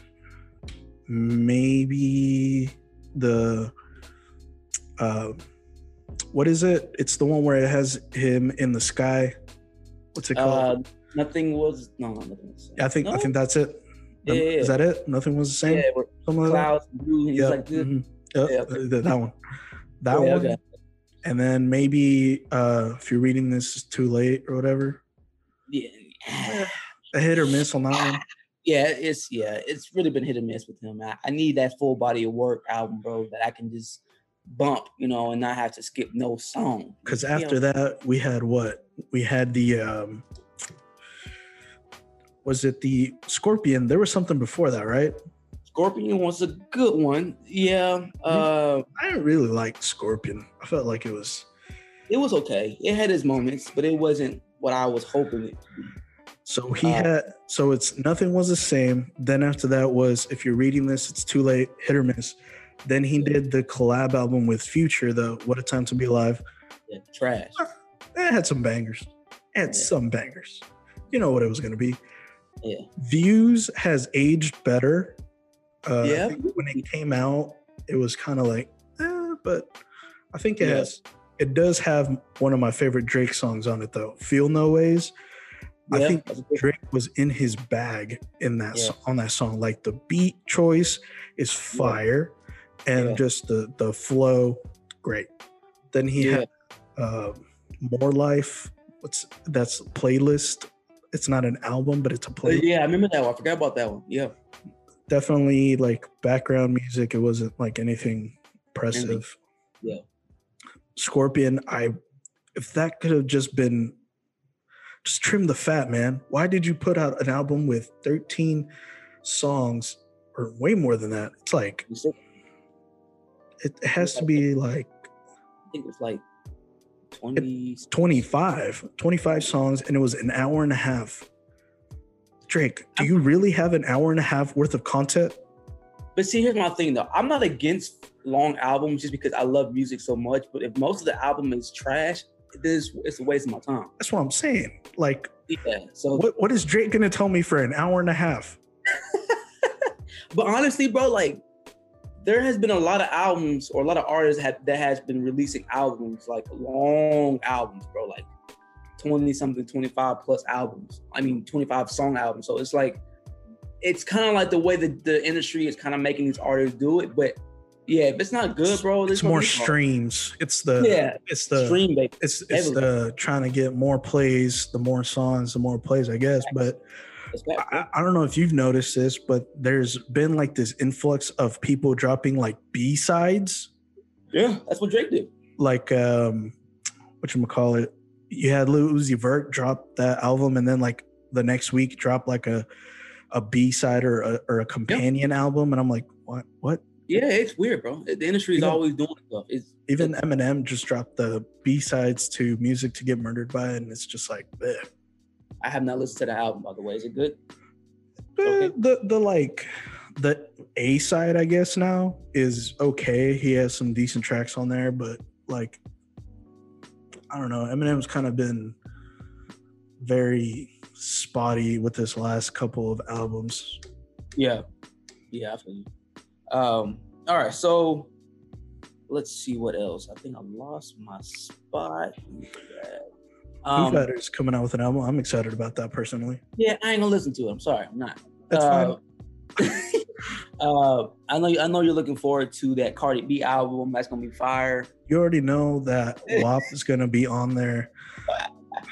maybe the uh what is it? It's the one where it has him in the sky. What's it called? Uh, nothing was no, no nothing was. I think I think that's it. Yeah, yeah, Is that it? Nothing was the same. yeah, where like that? clouds blue. And like, this. mhm. Yep, Yeah. that, one. That Yeah, one. okay. And then maybe uh if you're reading this too late or whatever. yeah. A hit or miss on that one. Yeah, it's yeah, it's really been hit or miss with him. I, I need that full body of work album, bro, that I can just bump, you know, and not have to skip no song. Because after know? that we had what? We had the um was it the Scorpion? There was something before that, right? Scorpion was a good one. Yeah, uh, I didn't really like Scorpion. I felt like it was it was okay. It had its moments, but it wasn't what I was hoping it to be. so he Uh, had so it's nothing was the same. Then after that was if you're reading this, it's too late, hit or miss. Then he did the collab album with Future, the What a Time to Be Alive. Yeah, trash. It had some bangers. It had Yeah. some bangers. You know what it was gonna be. Yeah. Views has aged better. Uh, I Yeah. think when it came out, it was kind of like, eh, but I think it Yeah. has. It does have one of my favorite Drake songs on it though. Feel No Ways. I think that's a good- Drake was in his bag in that Yeah. on that song. Like the beat choice is fire, and Yeah. just the the flow, great. Then he Yeah. had uh, more life. What's that's a playlist? It's not an album, but it's a Uh, playlist. yeah, I remember that one. I forgot about that one. Yeah. Definitely like background music. It wasn't like anything impressive. Yeah. Scorpion. I if that could have just been just trim the fat, man. Why did you put out an album with 13 songs or way more than that? It's like it, has to be like I think it's like 20. 25, 25 songs, and it was an hour and a half. Drake, do you really have an hour and a half worth of content? But see, here's my thing though. I'm not against long albums just because I love music so much. But if most of the album is trash, it is it's a waste of my time. That's what I'm saying. Like, Yeah. So, what, what is Drake gonna tell me for an hour and a half? [laughs] but honestly, bro, like there has been a lot of albums or a lot of artists have, that has been releasing albums like long albums, bro, like 20 something, 25 plus albums. I mean, 25 song albums. So it's like it's kind of like the way that the industry is kind of making these artists do it. But yeah, if it's not good, bro, It's more streams. It's the Yeah, it's the stream based. it's it's the trying to get more plays, the more songs, the more plays, I guess. But I, I don't know if you've noticed this, but there's been like this influx of people dropping like B sides, Yeah, that's what Drake did. like um, what you call it. You had Lil Uzi Vert drop that album, and then like the next week drop like a a B side or a, or a companion album, and I'm like, what? What? Yeah, it's weird, bro. The industry is always doing stuff. It's Even Eminem just dropped the B sides to "Music to Get Murdered By," and it's just like, eh. I have not listened to the album, by the way. Is it good? Eh, Okay. the the like the A side, I guess now is okay. He has some decent tracks on there, but like I don't know. Eminem's kind of been very spotty with this last couple of albums. Yeah, yeah, I feel you. Um, all right, so let's see what else. I think I lost my spot. Foo Um, Fighters coming out with an album. I'm excited about that personally. yeah, I ain't gonna listen to it. I'm sorry, I'm not. That's uh, fine. [laughs] uh, I know. I know you're looking forward to that Cardi B album. That's gonna be fire. You already know that [laughs] WAP is gonna be on there.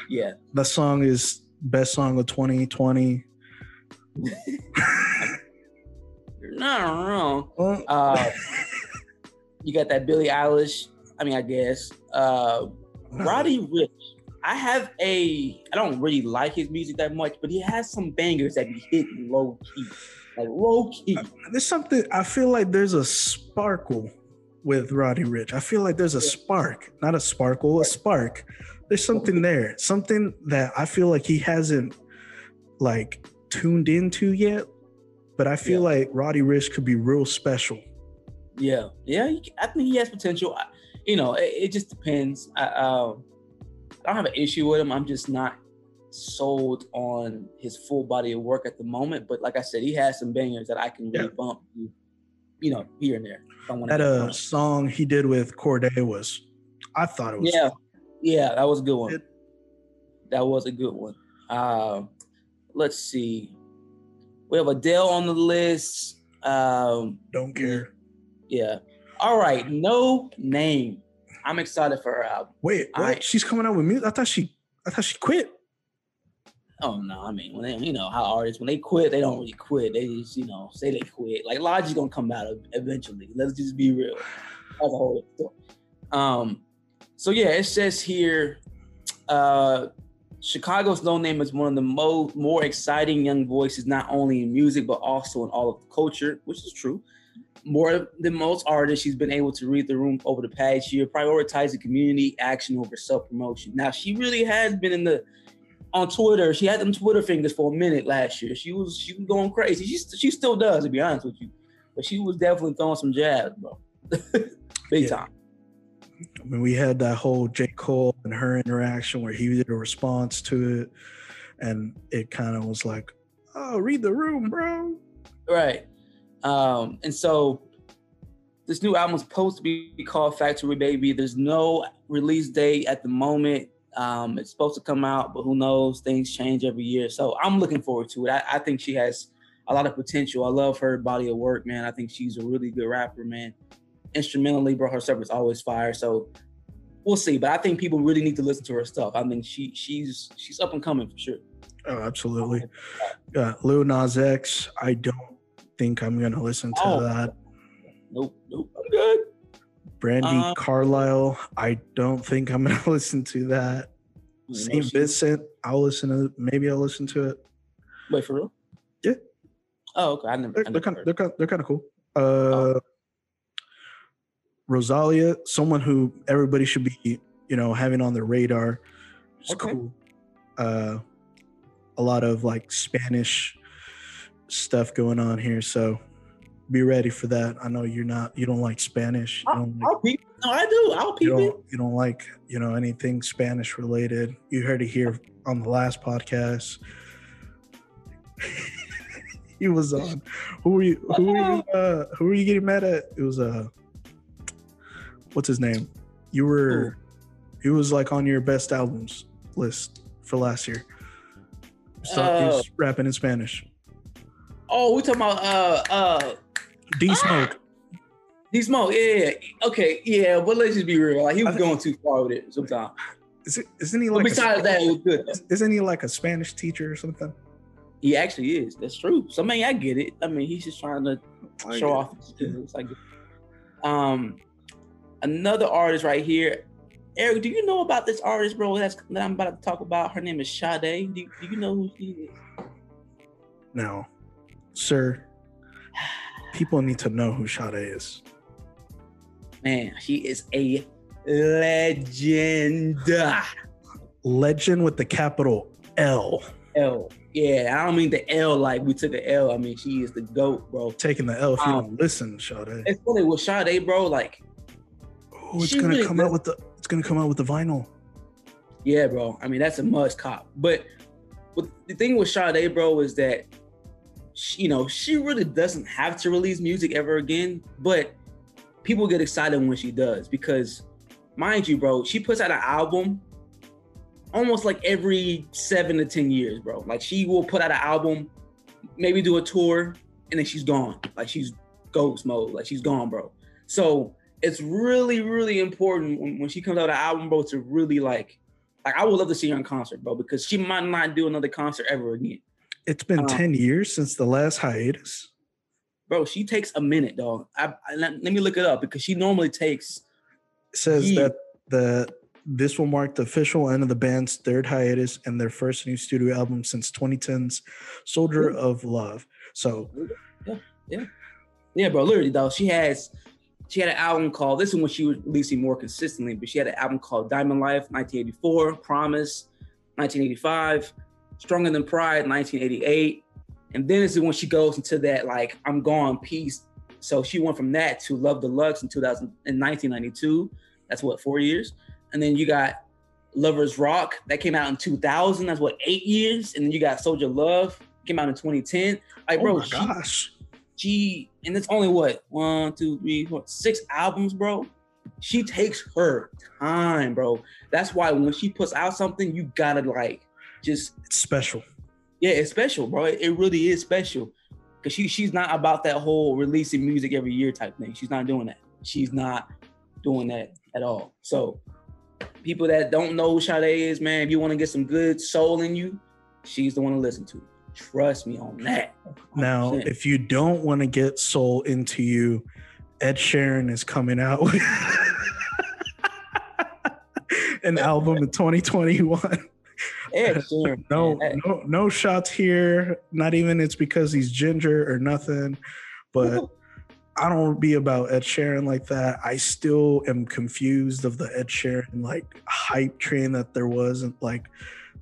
Yeah, That song is best song of 2020. you're [laughs] not wrong. Well, Uh, [laughs] you got that Billie Eilish. I mean, I guess. Uh, Roddy Ricch. I have a. I don't really like his music that much, but he has some bangers that be hitting low key, like low key. there's something I feel like there's a sparkle with Roddy Ricch. I feel like there's a spark, not a sparkle, a spark. There's something there, something that I feel like he hasn't like tuned into yet. But I feel Yeah. like Roddy Ricch could be real special. Yeah, yeah. I think he has potential. I, you know, it, it just depends. I, um, I don't have an issue with him. I'm just not sold on his full body of work at the moment. But like I said, he has some bangers that I can really Yeah. bump. You know, here and there. If I wanna That uh song he did with Corday was, I thought it was. Yeah, yeah, that was a good one. It- that was a good one. Uh, let's see. We have Adele on the list. Um, Don't care. yeah. All right. Noname. I'm excited for her album. Wait, what? I- She's coming out with music. I thought she. I thought she quit. Oh no, I mean when they, you know how artists when they quit, they don't really quit. They just you know say they quit. Like Logic's gonna come out eventually. Let's just be real. That's a whole story. Um, so yeah, it says here, uh, Chicago's Noname is one of the most more exciting young voices, not only in music but also in all of the culture, which is true. More than most artists, she's been able to read the room over the past year, prioritizing community action over self promotion. Now, she really has been in the on Twitter. She had them Twitter fingers for a minute last year. She was she was going crazy. She she still does, to be honest with you, but she was definitely throwing some jabs, bro, [laughs] big Yeah. time. I mean, we had that whole J. Cole and her interaction where he did a response to it, and it kind of was like, "Oh, read the room, bro." Right. Um, and so this new album is supposed to be called Factory Baby. There's no release date at the moment. Um, it's supposed to come out, but who knows? Things change every year. So I'm looking forward to it. I, I think she has a lot of potential. I love her body of work, man. I think she's a really good rapper, man. Instrumentally, bro, her stuff is always fire. So we'll see. But I think people really need to listen to her stuff. I think she she's she's up and coming for sure. Oh, absolutely. Uh, Lil Nas X. I don't think I'm gonna listen to Oh. that. Nope, nope. I'm good. Brandi Um, Carlisle. I don't think I'm gonna [laughs] listen to that. Saint Vincent. I'll listen to. Maybe I'll listen to it. Wait for real? Yeah. Oh, okay. I never. They're, I they're kind. heard. They're kind. They're kind of cool. Uh, Oh. Rosalia, someone who everybody should be, you know, having on their radar. It's Okay. cool. Uh, a lot of like Spanish stuff going on here, so be ready for that. I know you're not. You don't like Spanish. You I'll, don't like. I'll peep. No, I do. I'll You peep it. don't, you don't like you know anything Spanish related. You heard it here on the last podcast. [laughs] he was on. Who were you? Who were you? [laughs] Uh, who were you getting mad at? It was uh, what's his name? You were. He was like on your best albums list for last year. So Oh. was rapping in Spanish. Oh, we talking about uh uh D Smoke. [sighs] D Smoke. Yeah, yeah. Okay. Yeah, but let's just be real. Like he was going too far with it sometimes. Is it, isn't he But like? besides a, that, it was good. though. isn't he like a Spanish teacher or something? He actually is. That's true. So I mean, I get it. I mean, he's just trying to I show off his skills. I get it. Um, another artist right here. Eric, do you know about this artist, bro? That's that I'm about to talk about. Her name is Sade. Do, do you know who she is? No, sir, [sighs] people need to know who Sade is. Man, she is a legend. Legend with the capital L. L. Yeah, I don't mean the L like we took an L. I mean she is the goat, bro. Taking the L if you Um, don't listen, Sade. It's funny with Sade, bro. Like, Oh, it's gonna really come out with the it's gonna come out with the vinyl. yeah, bro. I mean that's a must cop. But, but the thing with Sade, bro, is that she, you know she really doesn't have to release music ever again. But people get excited when she does because, mind you, bro, she puts out an album almost like every seven to ten years, bro. Like she will put out an album, maybe do a tour, and then she's gone. Like she's ghost mode. Like she's gone, bro. So it's really, really important when, when she comes out an album, bro, to really like, like I would love to see her in concert, bro, because she might not do another concert ever again. It's been Um, 10 years since the last hiatus. Bro, she takes a minute, dog. I, I, let, me look it up because she normally takes. It says Yeah. that the this will mark the official end of the band's third hiatus and their first new studio album since 2010's Soldier of Love. So Yeah, yeah, yeah, bro, literally, though, She has, she had an album called. This is when she was releasing more consistently, but she had an album called Diamond Life, 1984, Promise, 1985, Stronger Than Pride, 1988, and then this is when she goes into that like I'm gone piece. So she went from that to Love Deluxe in 2000 in 1992. That's what four years, and then you got Lovers Rock that came out in 2000. That's what eight years, and then you got Soldier Love came out in 2010. Like, oh bro, she, gosh. she and it's only what one, two, three, four, six albums, bro. she takes her time, bro. That's why when she puts out something, you gotta like just It's special. yeah, it's special, bro. It, it really is special. Cause she she's not about that whole releasing music every year type thing. She's not doing that. She's not doing that at all. So people that don't know who Sade is, man, if you want to get some good soul in you, she's the one to listen to. Trust me on that. Now, 100%. if you don't want to get soul into you, Ed Sheeran is coming out with [laughs] an album in 2021. Ed Sheeran, [laughs] No, no, no shots here. Not even it's because he's ginger or nothing. But [laughs] I don't be about Ed Sheeran like that. I still am confused of the Ed Sheeran like hype train that there was and like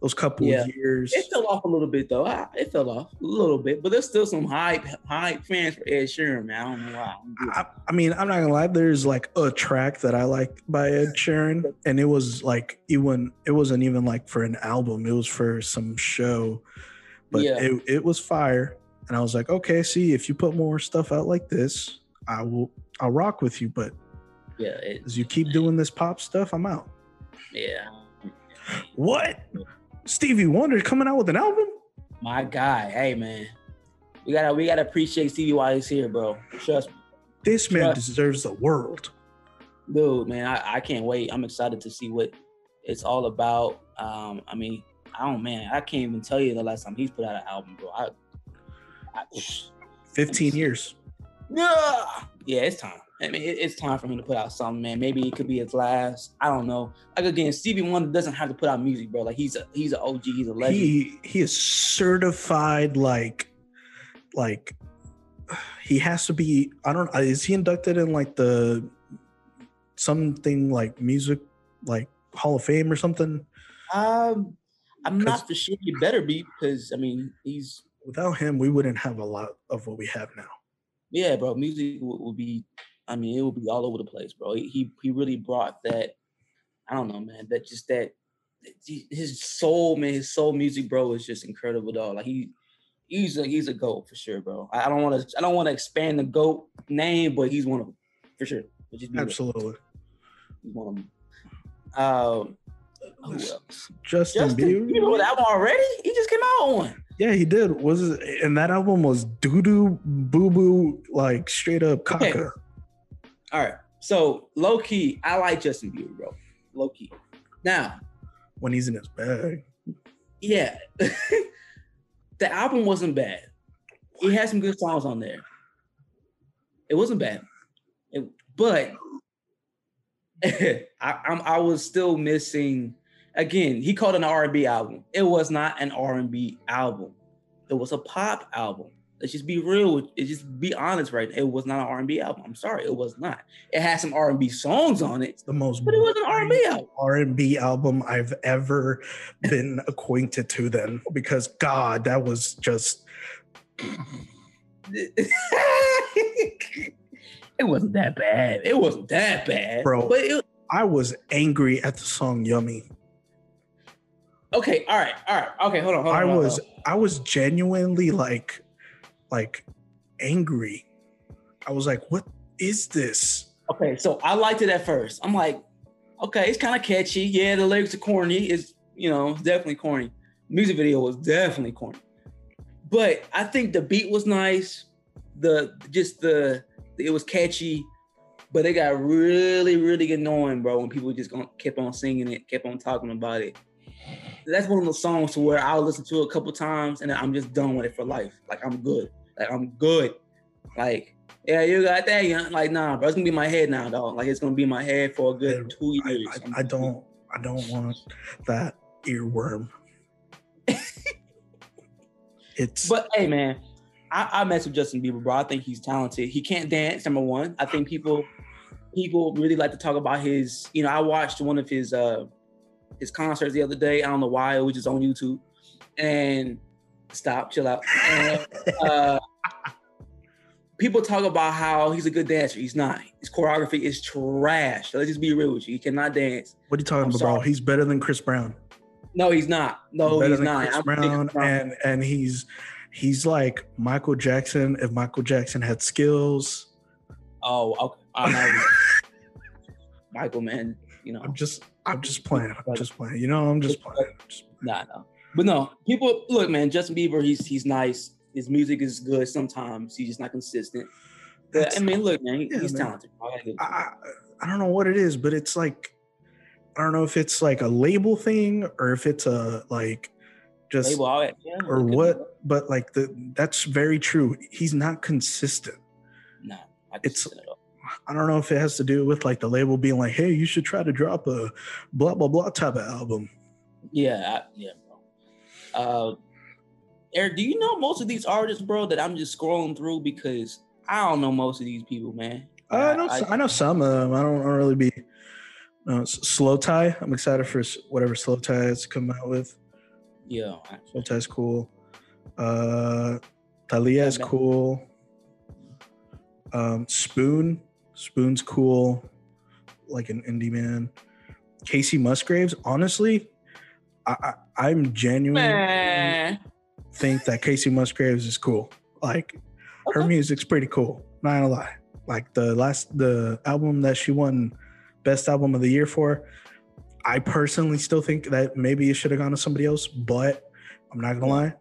those couple Yeah. of years. It fell off a little bit though. Ah, It fell off a little bit, but there's still some hype, hype fans for Ed Sheeran, man. I don't know why. I, I mean, I'm not gonna lie. There's like a track that I like by Ed Sheeran, [laughs] and it was like even it wasn't even like for an album. It was for some show, but Yeah. it it was fire. And I was like, okay, see, if you put more stuff out like this, I will I'll rock with you. But yeah, it, as you keep doing this pop stuff, I'm out. yeah. What? Stevie Wonder coming out with an album? My guy, hey man, we gotta we gotta appreciate Stevie while he's here, bro. Trust me, This man Trust- deserves the world. dude, man. I, I can't wait. I'm excited to see what it's all about. Um, I mean, I don't, man. I can't even tell you the last time he's put out an album, bro. I, I 15 years. yeah, yeah, it's time. I mean, it, it's time for him to put out something, man. Maybe it could be his last. I don't know. Like again, Stevie Wonder doesn't have to put out music, bro. Like he's a he's an OG. He's a legend. he he is certified like like he has to be i don't know, is he inducted in like the something like music like hall of fame or something um, I'm not for sure. He better be because I mean he's without him we wouldn't have a lot of what we have now yeah, bro. Music will, will be. I mean, it will be all over the place, bro. He he, really brought that. I don't know, man. That just that his soul, man. His soul music, bro, is just incredible, dog. Like he. He's a he's a goat for sure, bro. I don't want to I don't want to expand the goat name, but he's one of them for sure. But just be real. absolutely He's one of them. Um, who else? justin, Justin bieber Bieber with album already? He just came out on one. yeah he did was it, and that album was doo-doo boo-boo like straight up Okay. All right. So low key, I like Justin Bieber, bro. Low key. Now, when he's in his bag yeah, [laughs] the album wasn't bad. He had some good songs on there. It wasn't bad, It- but [laughs] I, I'm, I was still missing. Again, he called it an R&B album. It was not an R&B album. It was a pop album. Let's just be real. Let's just be honest, right? It was not an R&B album. I'm sorry, it was not. It had some R&B songs on it, the most but it wasn't an R&B album. R&B album I've ever been [laughs] acquainted to then because god that was just [laughs] it wasn't that bad. It wasn't that bad, Bro. But it, I was angry at the song Yummy. okay, all right, all right, okay. Hold on, hold on. I hold on, was hold I was genuinely like like angry. I was like what is this? okay. So I liked it at first. I'm like, okay, it's kind of catchy. Yeah, the lyrics are corny. It's you know, definitely corny. Music video was definitely corny, but I think the beat was nice. The just the it was catchy. But it got really, really annoying, bro, when people just kept on singing it, kept on talking about it. That's one of those songs to where I'll listen to it a couple times and I'm just done with it for life. Like I'm good. Like I'm good. Like, yeah, you got that, yeah. Like, nah, bro, it's gonna be my head now, dog. Like it's gonna be my head for a good two I, years. I, I don't I don't want that earworm. [laughs] it's But hey, man, I, I mess with Justin Bieber, bro. I think he's talented. He can't dance. Number one, I think people people really like to talk about his. You know, I watched one of his uh his concerts the other day. I don't know why. It was just on YouTube. And stop, chill out. And, uh, people talk about how he's a good dancer. He's not. His choreography is trash. Let's just be real with you. He cannot dance. what are you talking I'm about, sorry. He's better than Chris Brown. No, he's not. No, he's not. Chris I'm Brown, and and he's he's like Michael Jackson if Michael Jackson had skills. oh, okay. I. [laughs] Michael, man. You know, I'm just I'm just playing. I'm just playing. You know, I'm just playing. Just, nah, no. But no, people look, man. Justin Bieber, he's he's nice. His music is good. Sometimes he's just not consistent. But That's- I mean, look, man, he- Yeah, he's man. talented. I gotta give it I. Don't know what it is, but it's like I don't know if it's like a label thing or if it's a like just Label, yeah, or what. But like the that's very true. He's not consistent. Not It's- consistent. I don't know if it has to do with like the label being like, hey, you should try to drop a blah blah blah type of album. Yeah, I, yeah, bro. Uh, Eric, do you know most of these artists, bro? That I'm just scrolling through because I don't know most of these people, man. I know I, know some of them. I don't, I don't really be. No, Slowthai. I'm excited for whatever slow tie is come out with. Yeah, I- Slow tie's cool. Uh, Talia is man. cool. Um, Spoon, Spoon's cool. Like an indie man. Kacey Musgraves. Honestly, I, I I'm genuine. man. Think that Kacey Musgraves is cool. Like her music's pretty cool. Not gonna lie. Like the last the album that she won best album of the year for. I personally still think that maybe it should have gone to somebody else, but I'm not gonna lie.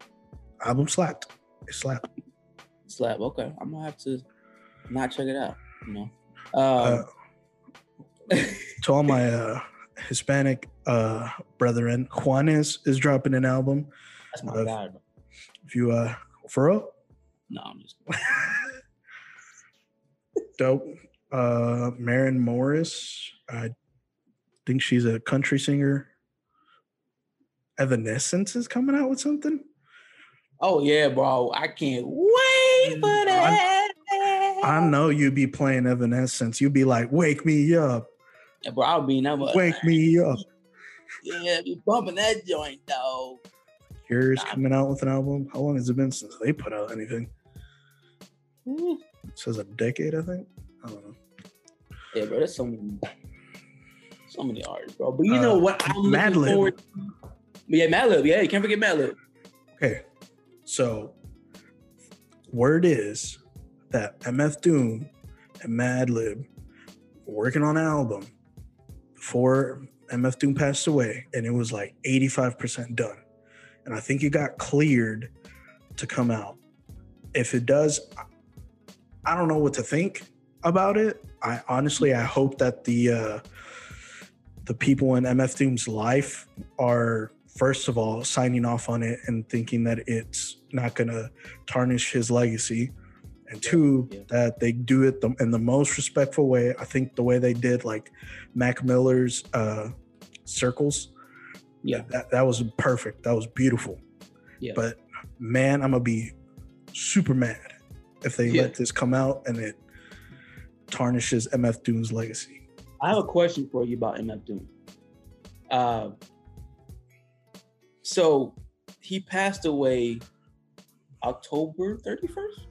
Album slapped. It slapped. Slap. Okay, I'm gonna have to not check it out. You know. Um, Uh, [laughs] to all my uh, Hispanic uh, brethren, Juanes is dropping an album. that's my uh. If you uh for real, No, I'm just. [laughs] dope. Uh Maren Morris. I think she's a country singer. Evanescence is coming out with something. Oh yeah, bro. I can't wait for that. I know you'd be playing Evanescence. You'd be like, wake me up, Yeah, bro, I'll be number. wake me up. Yeah, be bumping that joint though. Nah. coming out with an album. How long has it been since they put out anything? Woo. It says a decade, I think. I don't know. Yeah, bro. There's so many, so many artists, bro. But you know Uh, what? I'm looking Madlib. forward. Yeah, Madlib. Yeah, you can't forget Madlib. Okay, so word is that MF Doom and Madlib working on an album before MF Doom passed away, and it was like 85% done. And I think it got cleared to come out. If it does, I- don't know what to think about it. I honestly, I hope that the uh, the people in MF Doom's life are first of all signing off on it and thinking that it's not going to tarnish his legacy and two Yeah. that they do it the, in the most respectful way i think the way they did like mac miller's uh circles Yeah. that, that was perfect that was beautiful Yeah. but man i'm gonna be super mad if they Yeah. let this come out and it tarnishes mf doom's legacy I have a question for you about MF Doom. Uh, so he passed away October 31st.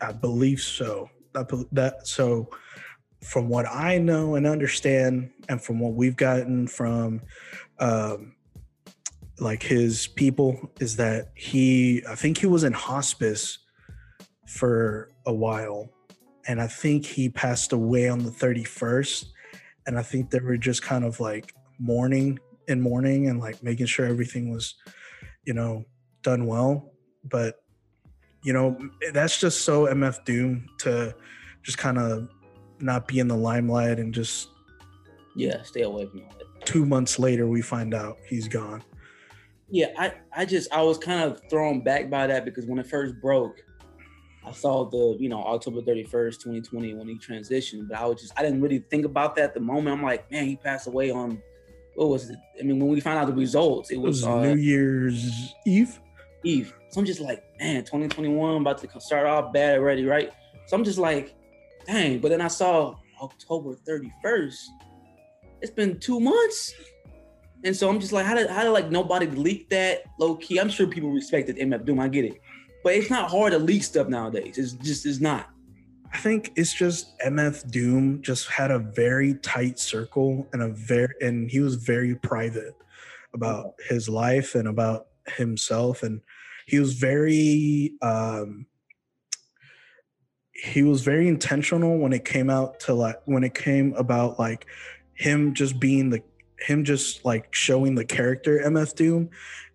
I believe so. Bel that so from what I know and understand, and from what we've gotten from um, like his people, is that he I think he was in hospice for a while, and I think he passed away on the thirty first, and I think they were just kind of like mourning and mourning and like making sure everything was, you know, done well, but you know that's just so mf doom to just kind of not be in the limelight and just Yeah, stay away from it. two months later we find out he's gone Yeah, I, I just I was kind of thrown back by that because when it first broke, I saw the you know October 31st, 2020 when he transitioned, but I was just I didn't really think about that at the moment. I'm like, man, he passed away on what was it? I mean, when we found out the results, it it was, was uh, new year's eve Eve. So I'm just like, man, 2021 about to start off bad already, right? So I'm just like, dang. But then I saw October 31st. It's been two months. And so I'm just like, how did how did like nobody leak that low key? I'm sure people respected MF Doom. I get it. But it's not hard to leak stuff nowadays. It's just it's not. i think it's just mf doom just had a very tight circle and a very and he was very private about his life and about himself and he was very um he was very intentional when it came out to like when it came about like him just being the him just like showing the character MF Doom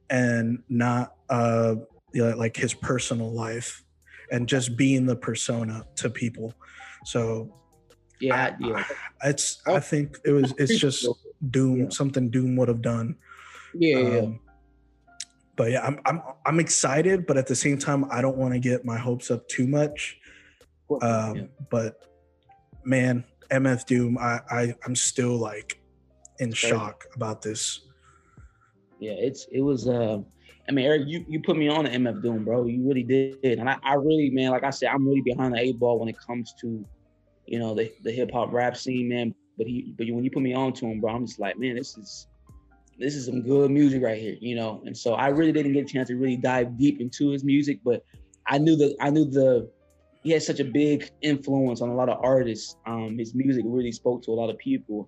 and not uh you know, like his personal life and just being the persona to people. So yeah, I, yeah. It's I think it was it's [laughs] just Doom yeah. something Doom would have done. Yeah, um, yeah. But yeah, I'm I'm I'm excited, but at the same time, I don't want to get my hopes up too much. Um, yeah. But man, MF Doom, I, I I'm still like in shock about this. Yeah, it's it was. Uh, I mean, Eric, you you put me on the MF Doom, bro. You really did, and I, I really, man, like I said, I'm really behind the eight ball when it comes to, you know, the the hip hop rap scene, man. But he, but when you put me on to him, bro, I'm just like, man, this is this is some good music right here, you know. And so I really didn't get a chance to really dive deep into his music, but I knew that I knew the he had such a big influence on a lot of artists. Um, his music really spoke to a lot of people.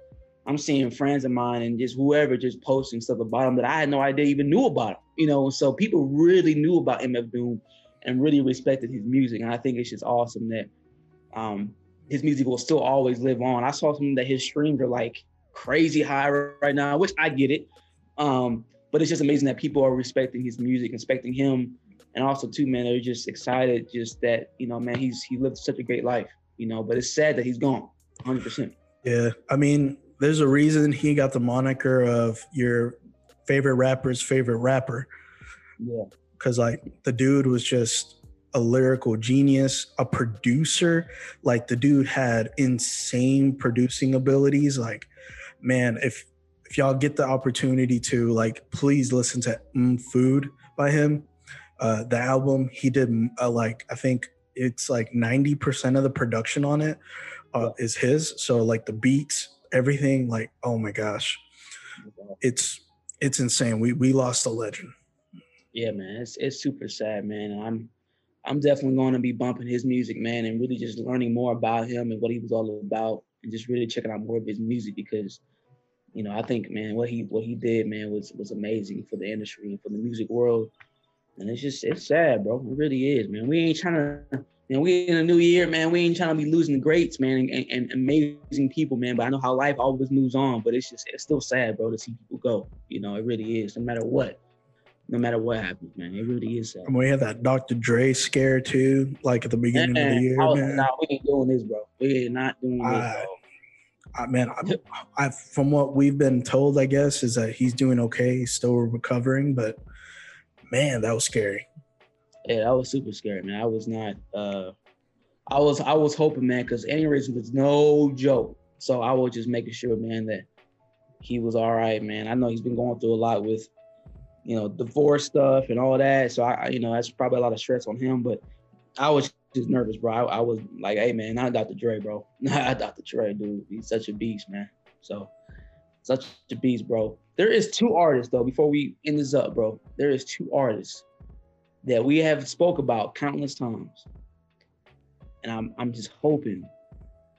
I'm seeing friends of mine and just whoever just posting stuff about him that I had no idea even knew about him. You know, so people really knew about MF Doom and really respected his music. And I think it's just awesome that um, his music will still always live on. I saw something that his streams are like crazy high right now, which I get it. Um, but it's just amazing that people are respecting his music, respecting him, and also too, man, they're just excited just that you know, man, he's he lived such a great life, you know. But it's sad that he's gone, hundred percent. Yeah, I mean, there's a reason he got the moniker of your favorite rapper's favorite rapper. Yeah, because like the dude was just a lyrical genius, a producer. Like the dude had insane producing abilities. Like, man, if if y'all get the opportunity to like, please listen to mm Food by him. Uh, the album he did uh, like I think it's like ninety percent of the production on it uh, is his. So like the beats, everything, like oh my gosh, it's it's insane. We we lost a legend. Yeah, man, it's it's super sad, man. I'm I'm definitely going to be bumping his music, man, and really just learning more about him and what he was all about, and just really checking out more of his music because, you know, I think, man, what he what he did, man, was was amazing for the industry and for the music world. And it's just it's sad, bro. It really is, man. We ain't trying to, you know, we in a new year, man. We ain't trying to be losing the greats, man, and, and, amazing people, man. But I know how life always moves on. But it's just it's still sad, bro, to see people go. You know, it really is, no matter what no matter what happens, man. It really is sad. And we had that Dr. Dre scare too, like at the beginning man, of the year. Was, man. Nah, we ain't doing this, bro. We are not doing I, this, bro. I man, I, I, from what we've been told, I guess, is that he's doing okay. He's still recovering, but man, that was scary. Yeah, that was super scary, man. I was not. uh I was I was hoping, man, because aneurysm was no joke. So I was just making sure, man, that he was all right, man. I know he's been going through a lot with you know, divorce stuff and all that. So I, you know, that's probably a lot of stress on him. But I was just nervous, bro. I, I was like, hey man, not Dr. Dre, bro. [laughs] Not Dr. Dre, dude. He's such a beast, man. So such a beast, bro. There is two artists though. Before we end this up, bro, there is two artists that we have spoke about countless times, and I'm I'm just hoping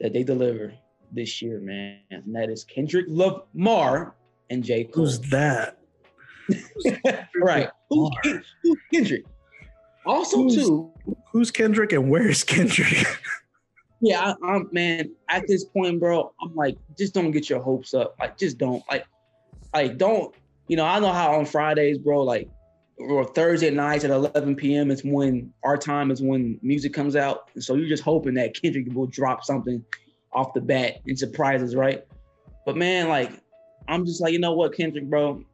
that they deliver this year, man. And that is Kendrick Lamar and J. Cole. Who's that? [laughs] right. Who's, who's, Kendrick? Also, who's, too. Who's Kendrick and where is Kendrick? yeah, I, am man. At this point, bro, I'm like, just don't get your hopes up. Like, just don't. Like, like don't. You know, I know how on Fridays, bro, like, or Thursday nights at 11 p.m. is when our time is when music comes out. So you're just hoping that Kendrick will drop something off the bat and surprises, right? But man, like, I'm just like, you know what, Kendrick, bro,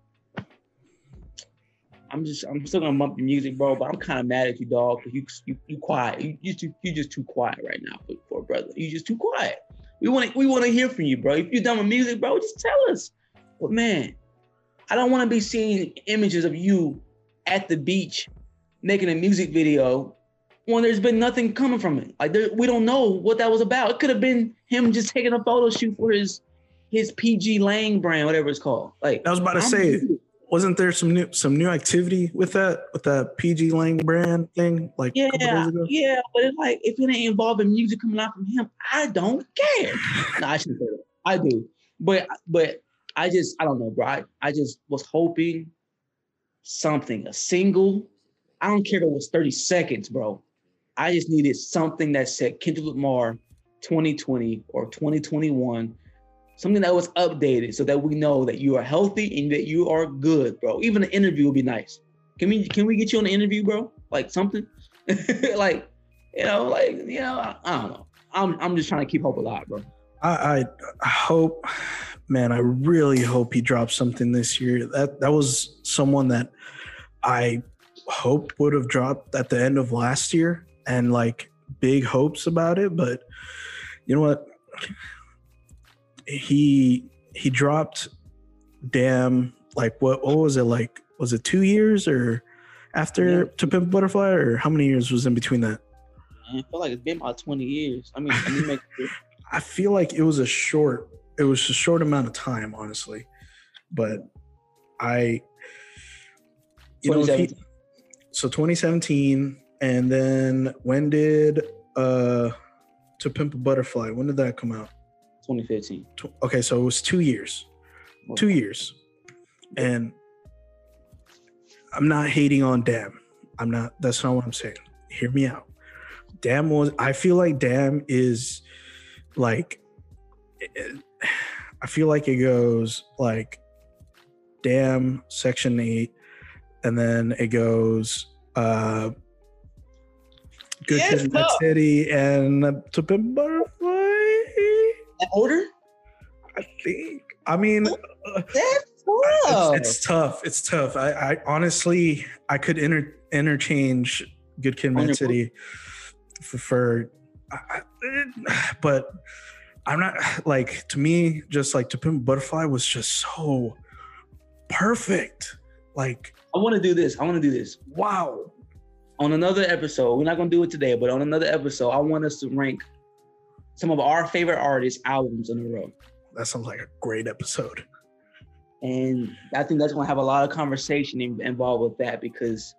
I'm just I'm still gonna bump your music, bro. But I'm kind of mad at you, dog, you, you you quiet. You you too, you just too quiet right now for, for brother. You just too quiet. We want to we want to hear from you, bro. If you're done with music, bro, just tell us. But man, I don't want to be seeing images of you at the beach making a music video when there's been nothing coming from it. Like there, we don't know what that was about. It could have been him just taking a photo shoot for his his pgLang brand, whatever it's called. Like I was about to I'm say, wasn't there some new some new activity with that with that pgLang brand thing? Like yeah, yeah, but it's like if it ain't involving music coming out from him, I don't care. [laughs] no, I shouldn't say that. I do, but but I just I don't know, bro. I, I just was hoping something, a single. I don't care if it was 30 seconds, bro. I just needed something that said Kendrick Lamar 2020 or 2021 something that was updated so that we know that you are healthy and that you are good, bro. Even an interview would be nice. Can we can we get you on the interview, bro? Like something, [laughs] like you know, like you know, I, I, don't know. I'm I'm just trying to keep hope alive, bro. I, I hope, man, I really hope he drops something this year. That that was someone that I hope would have dropped at the end of last year, and like big hopes about it. But you know what? He he dropped. Damn, like what? What was it like? Was it two years or after yeah. To Pimp Butterfly, or how many years was in between that? I feel like it's been about twenty years. I mean, I mean, make [laughs] I feel like it was a short, it was a short amount of time, honestly. But I, you know, he, so 2017, and then when did uh To Pimp a Butterfly? When did that come out? 2015. Okay, so it was two years. Okay. Two years, and I'm not hating on Damn. I'm not. That's not what I'm saying. Hear me out. Damn was. I feel like Damn is like it, [sighs] I feel like it goes like damn section 8 and then it goes uh good yes, kid no. city and to pimp butterfly that order i think i mean uh, That's tough. It's, it's, tough. it's tough. I i honestly i could inter- interchange good kid mad city for, for I, [sighs] but I'm not [sighs] like to me, just like to pimp butterfly was just so perfect. Like I want to do this. I want to do this. Wow. On another episode, we're not gonna do it today, but on another episode, I want us to rank some of our favorite artists' albums in a row. That sounds like a great episode. And I think that's gonna have a lot of conversation involved with that because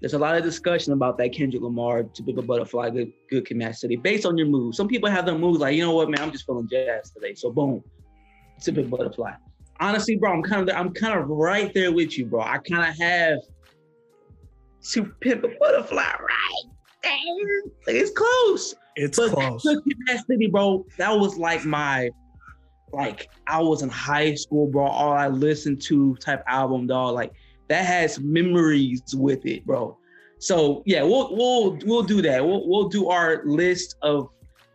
there's a lot of discussion about that Kendrick Lamar, typical butterfly, good good City, based on your mood. Some people have their moves like, you know what, man, I'm just feeling jazz today. So boom, to typical butterfly. Honestly, bro, I'm kind of I'm kind of right there with you, bro. I kind of have to pimp a butterfly right there. Like it's close. It's but close. City, bro, that was like my like I was in high school, bro. All I listened to type album, dog. Like that has memories with it, bro. So yeah, we'll we'll we'll do that. We'll we'll do our list of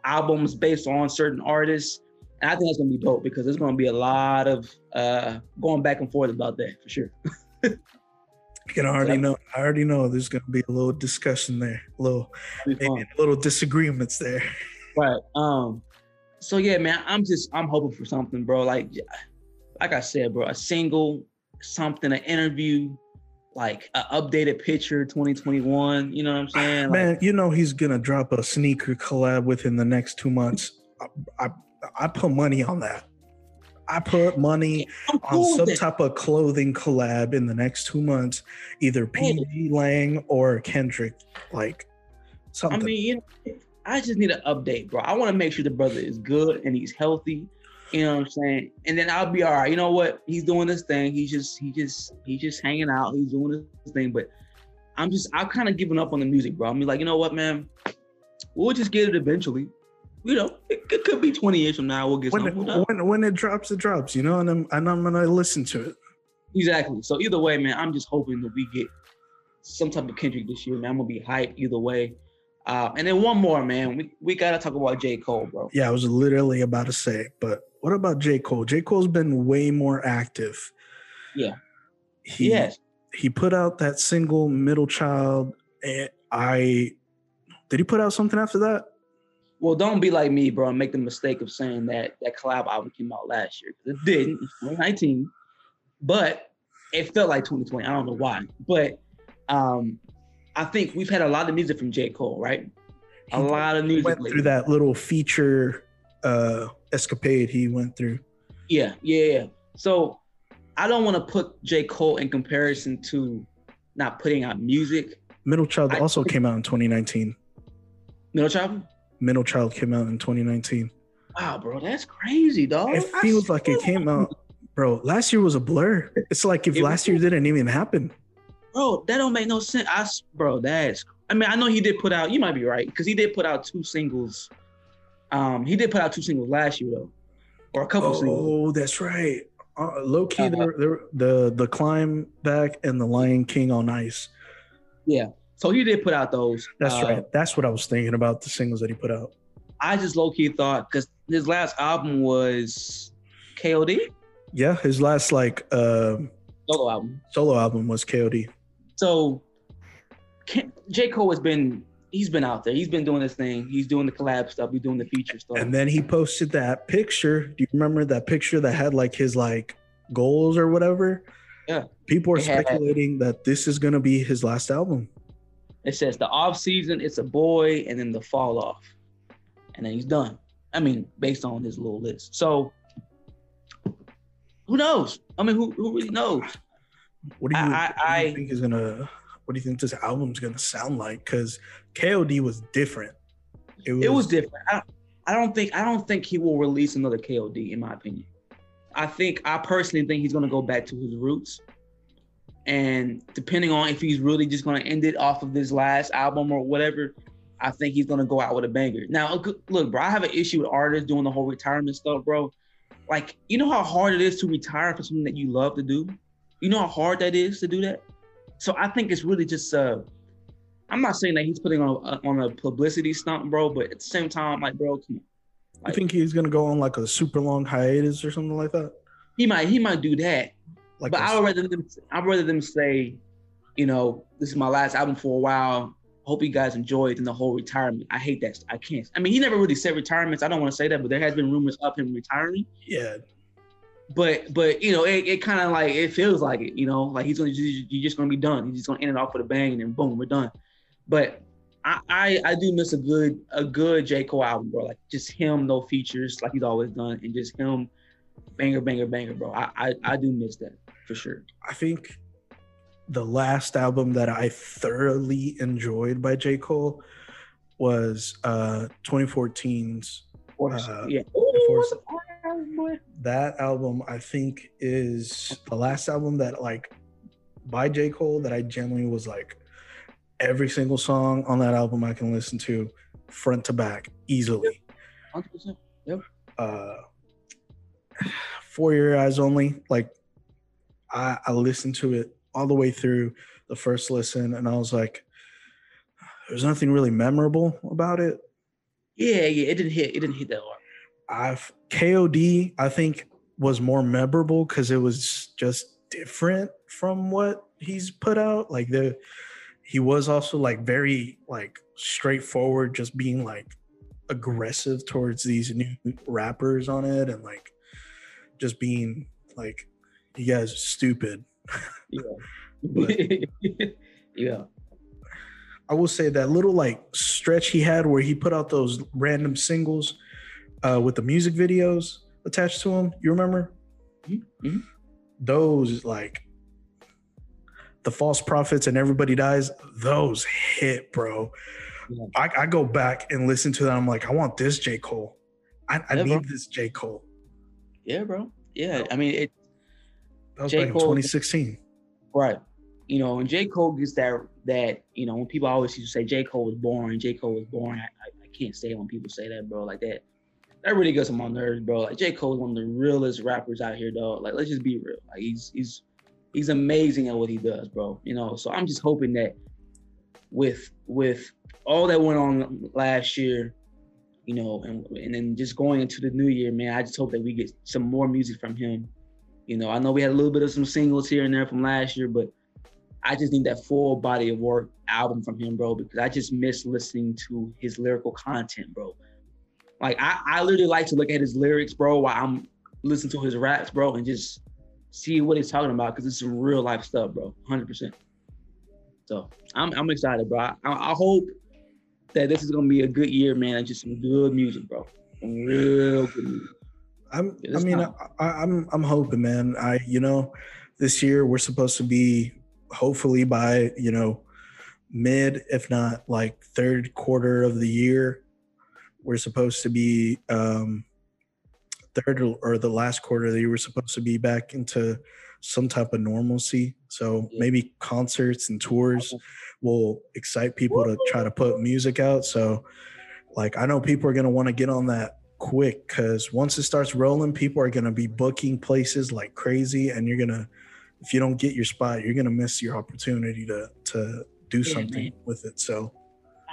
albums based on certain artists. And I think that's gonna be dope because there's gonna be a lot of uh going back and forth about that for sure. [laughs] You can already know. I already know there's going to be a little discussion there, a little, maybe little disagreements there. [laughs] Right. Um. So yeah, man, I'm just I'm hoping for something, bro. Like, like I said, bro, a single something, an interview, like an updated picture 2021. You know what I'm saying? Man, you know he's gonna drop a sneaker collab within the next two months. I, I, I put money on that. I put money cool on some type of clothing collab in the next two months, either pgLang or Kendrick. Like something. I mean, you know, I just need an update, bro. I want to make sure the brother is good and he's healthy you know what I'm saying? And then I'll be all right. You know what? He's doing this thing. He's just he just he's just hanging out. He's doing this thing. But I'm just I've kind of given up on the music, bro. I'm like, you know what, man? We'll just get it eventually. You know, it, it could be 20 years from now. We'll get when something. It, when, when it drops, it drops. You know, and I'm and I'm gonna listen to it. Exactly. So either way, man, I'm just hoping that we get some type of Kendrick this year, man. I'm gonna be hyped either way. Uh, and then one more, man. We we gotta talk about J. Cole, bro. Yeah, I was literally about to say, but what about J. Cole? J. Cole's been way more active. Yeah. He yes. he put out that single Middle Child. And I did he put out something after that? Well, don't be like me, bro, and make the mistake of saying that that collab album came out last year. It didn't. 2019. But it felt like 2020. I don't know why. But um I think we've had a lot of music from J. Cole, right? A he lot of music. Went lately. through that little feature uh escapade he went through. Yeah, yeah, yeah. So I don't want to put J. Cole in comparison to not putting out music. Middle Child I, also came out in 2019. Middle Child? Middle Child came out in 2019. Wow, bro, that's crazy, dog. It feels like it came out, bro. Last year was a blur. It's like if it last year didn't even happen. Bro, that don't make no sense. I, bro, that's. I mean, I know he did put out. You might be right because he did put out two singles um, he did put out two singles last year though. or a couple singles. Oh, that's right. Uh, low key, Uh, they're, they're, the the climb back and the Lion King on Ice. Yeah. So he did put out those. That's Uh, right. That's what I was thinking about the singles that he put out. I just low key thought because his last album was KOD Yeah, his last like uh, solo album. solo album was KOD. So J Cole has been he's been out there. He's been doing this thing. He's doing the collab stuff. He's doing the feature stuff. And then he posted that picture. Do you remember that picture that had like his like goals or whatever? Yeah. People are It had- speculating that this is gonna be his last album. it says the off season, it's a boy, and then the fall off, and then he's done. I mean, based on his little list. So who knows? I mean, who who really knows? What do you, I- what do you think is gonna? What do you think this album's gonna sound like? Because KOD was different. It was, It was different. I, I don't think I don't think he will release another KOD in my opinion. I think I personally think he's gonna go back to his roots. And depending on if he's really just gonna end it off of this last album or whatever, I think he's gonna go out with a banger. Now, look- look, bro, I have an issue with artists doing the whole retirement stuff, bro. Like, you know how hard it is to retire for something that you love to do. You know how hard that is to do that. So I think it's really just uh, I'm not saying that he's putting on a, on a publicity stunt, bro, but at the same time, like, bro, come on. I think he's gonna go on like a super long hiatus or something like that. He might he might do that, Like, but I would rather them I'd rather them say, you know, this is my last album for a while. Hope you guys enjoyed in the whole retirement. I hate that. I can't. I mean, he never really said retirements. I don't want to say that, but there has been rumors of him retiring. yeah, But but you know, it, it kind of like it feels like it. You know, like he's gonna you're just gonna be done. He's just gonna end it off with a bang, and then boom, we're done. But I, I I do miss a good a good J Cole album, bro. Like just him, no features, like he's always done, and just him, banger, banger, banger, bro. I I, I do miss that for sure. I think the last album that I thoroughly enjoyed by J Cole was uh 2014's. Or, Uh, yeah. Ooh, boy. That album I think is the last album that like by J Cole that I genuinely was like every single song on that album I can listen to front to back easily. 100%. Yep. Uh [sighs] 4 Your Eyez Only like i i listened to it all the way through the first listen and i was like there's nothing really memorable about it Yeah, yeah. It didn't hit. It didn't hit that hard. i've kod i think was more memorable because it was just different from what he's put out like the he was also like very like straightforward just being like aggressive towards these new rappers on it and like just being like you guys are stupid Yeah. [laughs] But- [laughs] yeah. i will say that little like stretch he had where he put out those random singles uh with the music videos attached to them. you remember Mhm, mhm. those like the false prophets and everybody dies those hit bro Yeah. I, I go back and listen to that i'm like i want this j cole i, I Yeah, need bro. this j cole Yeah, bro. Yeah. I mean, it, that was J. back in Cole- 2016 Right. You know, and J. Cole gets that that, you know, when people always used to say J. Cole was boring, J. Cole was boring. I, I, I can't say it when people say that, bro. Like that. That really gets on my nerves, bro. Like J. Cole is one of the realest rappers out here, dog. Like, let's just be real. Like he's he's he's amazing at what he does, bro. You know, so I'm just hoping that with with all that went on last year, you know, and and then just going into the new year, man, I just hope that we get some more music from him. You know, I know we had a little bit of some singles here and there from last year, but I just need that full body of work album from him, bro, because I just miss listening to his lyrical content, bro. Like I, I literally like to look at his lyrics, bro, while I'm listening to his raps, bro, and just see what he's talking about because it's some real life stuff, bro. Hundred percent. So I'm I'm excited, bro. I, I hope that this is gonna be a good year, man, and just some good music, bro. Some real good music. I'm. Yeah, I mean. I, I'm. I'm hoping, man. I. You know, this year we're supposed to be hopefully by you know mid, if not like third quarter of the year, we're supposed to be um third or the last quarter the year. We're supposed to be back into some type of normalcy. So Yeah. maybe concerts and tours will excite people to try to put music out. So, like, I know people are gonna want to get on that quick because once it starts rolling, people are gonna be booking places like crazy, and you're gonna if you don't get your spot, you're gonna miss your opportunity to to do Yeah, something man. with it. So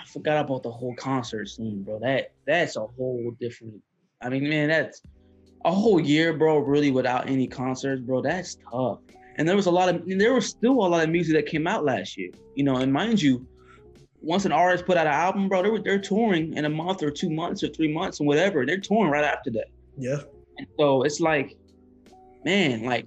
forgot about the whole concert scene, bro. That that's a whole different. I mean, man, that's a whole year, bro. Really, without any concerts, bro. That's tough. And there was a lot of, and there was still a lot of music that came out last year, you know. And mind you, once an artist put out an album, bro, they're they're touring in a month or two months or three months and whatever. They're touring right after that. yeah, And so it's like, man, like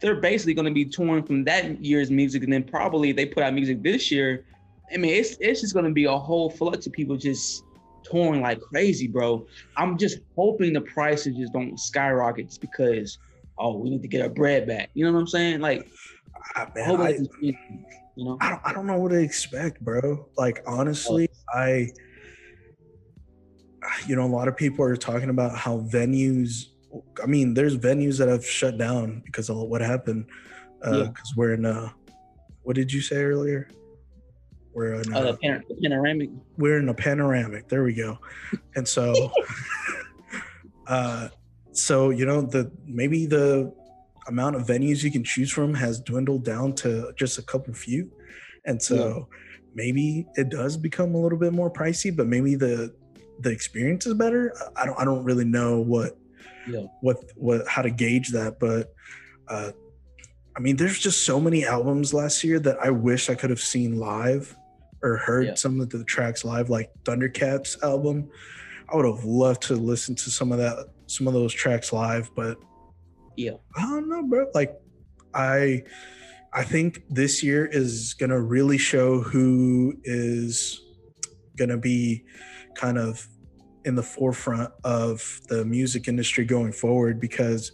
they're basically going to be touring from that year's music, and then probably they put out music this year. I mean, it's it's just going to be a whole flux of people just touring like crazy, bro. I'm just hoping the prices just don't skyrocket just because oh we need to get our bread back. You know what I'm saying? Like, I, I man, I, it's- you know. I don't, I don't know what to expect, bro. Like honestly, I you know, a lot of people are talking about how venues I mean, there's venues that have shut down because of what happened. Uh Yeah. because we're in uh what did you say earlier? We're in the pan- panoramic. we're in a panoramic. There we go. And so [laughs] uh so you know the maybe the amount of venues you can choose from has dwindled down to just a couple few. And so maybe it does become a little bit more pricey, but maybe the the experience is better. I don't I don't really know what Yeah. what what how to gauge that, but uh I mean there's just so many albums last year that I wish I could have seen live or heard Yeah. some of the tracks live like Thundercat's album. I would have loved to listen to some of that some of those tracks live, but Yeah. I don't know, bro. Like I I think this year is gonna really show who is gonna be kind of in the forefront of the music industry going forward because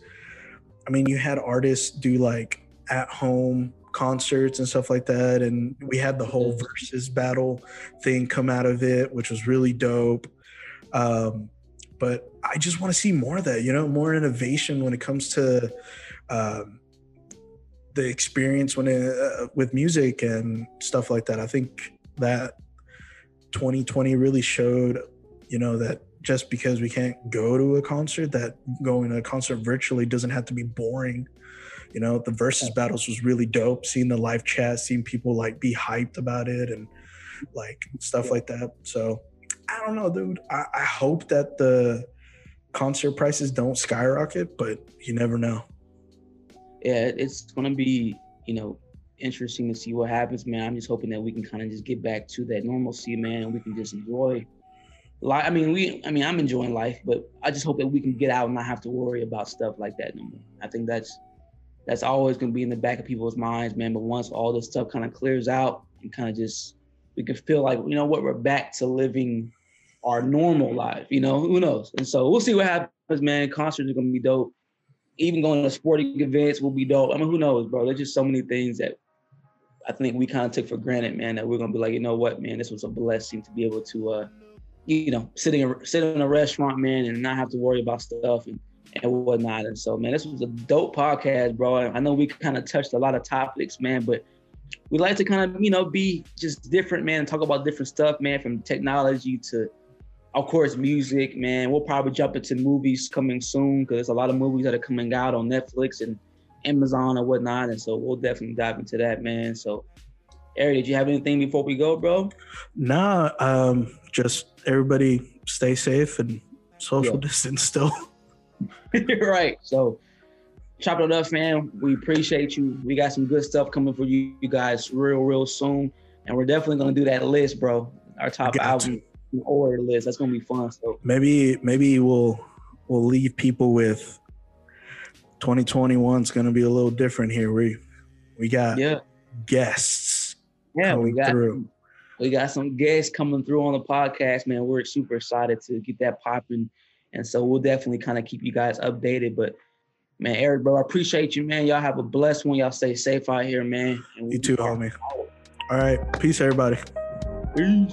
I mean you had artists do like at home concerts and stuff like that and we had the whole Verzuz battle thing come out of it which was really dope um but I just want to see more of that, you know, more innovation when it comes to um, the experience when it, uh, with music and stuff like that. I think that 2020 really showed, you know, that just because we can't go to a concert, that going to a concert virtually doesn't have to be boring. You know, the Verzuz battles was really dope. Seeing the live chat, seeing people like be hyped about it and like stuff like that. So I don't know, dude. I, I hope that the concert prices don't skyrocket, but you never know. yeah, it's gonna be, you know, interesting to see what happens, man. I'm just hoping that we can kind of just get back to that normalcy, man, and we can just enjoy life. I mean, we, I mean, I'm enjoying life, but I just hope that we can get out and not have to worry about stuff like that no more. I think that's that's always gonna be in the back of people's minds, man. But once all this stuff kind of clears out and kind of just we can feel like, you know what, we're back to living our normal life, you know, who knows? And so we'll see what happens, man. Concerts are gonna be dope even going to sporting events will be dope. I mean, who knows, bro? There's just so many things that I think we kind of took for granted, man. That we're gonna be like, you know what, man, this was a blessing to be able to, uh, you know, sitting in, sit in a restaurant, man, and not have to worry about stuff and and whatnot. And so, man, this was a dope podcast, bro. I know we kind of touched a lot of topics, man, but we like to kind of, you know, be just different, man, and talk about different stuff, man, from technology to of course, music, man. We'll probably jump into movies coming soon because there's a lot of movies that are coming out on Netflix and Amazon and whatnot. And so we'll definitely dive into that, man. So, Eric, did you have anything before we go, bro? Nah, um, just everybody stay safe and social Yeah. [laughs] distance still. [laughs] You're right. So, chop it up, man. We appreciate you. We got some good stuff coming for you, you guys real, real soon. And we're definitely going to do that list, bro. Our top album order list. That's going to be fun. So, maybe maybe we'll we'll leave people with 2021 is going to be a little different here. We we got yeah. guests Yeah, we coming got through. we got some guests coming through on the podcast, man. We're super excited to get that popping, and so we'll definitely kind of keep you guys updated. But man, Eric, bro, I appreciate you, man. Y'all have a blessed one. Y'all stay safe out here, man. You too, homie. All right, peace, everybody. Peace.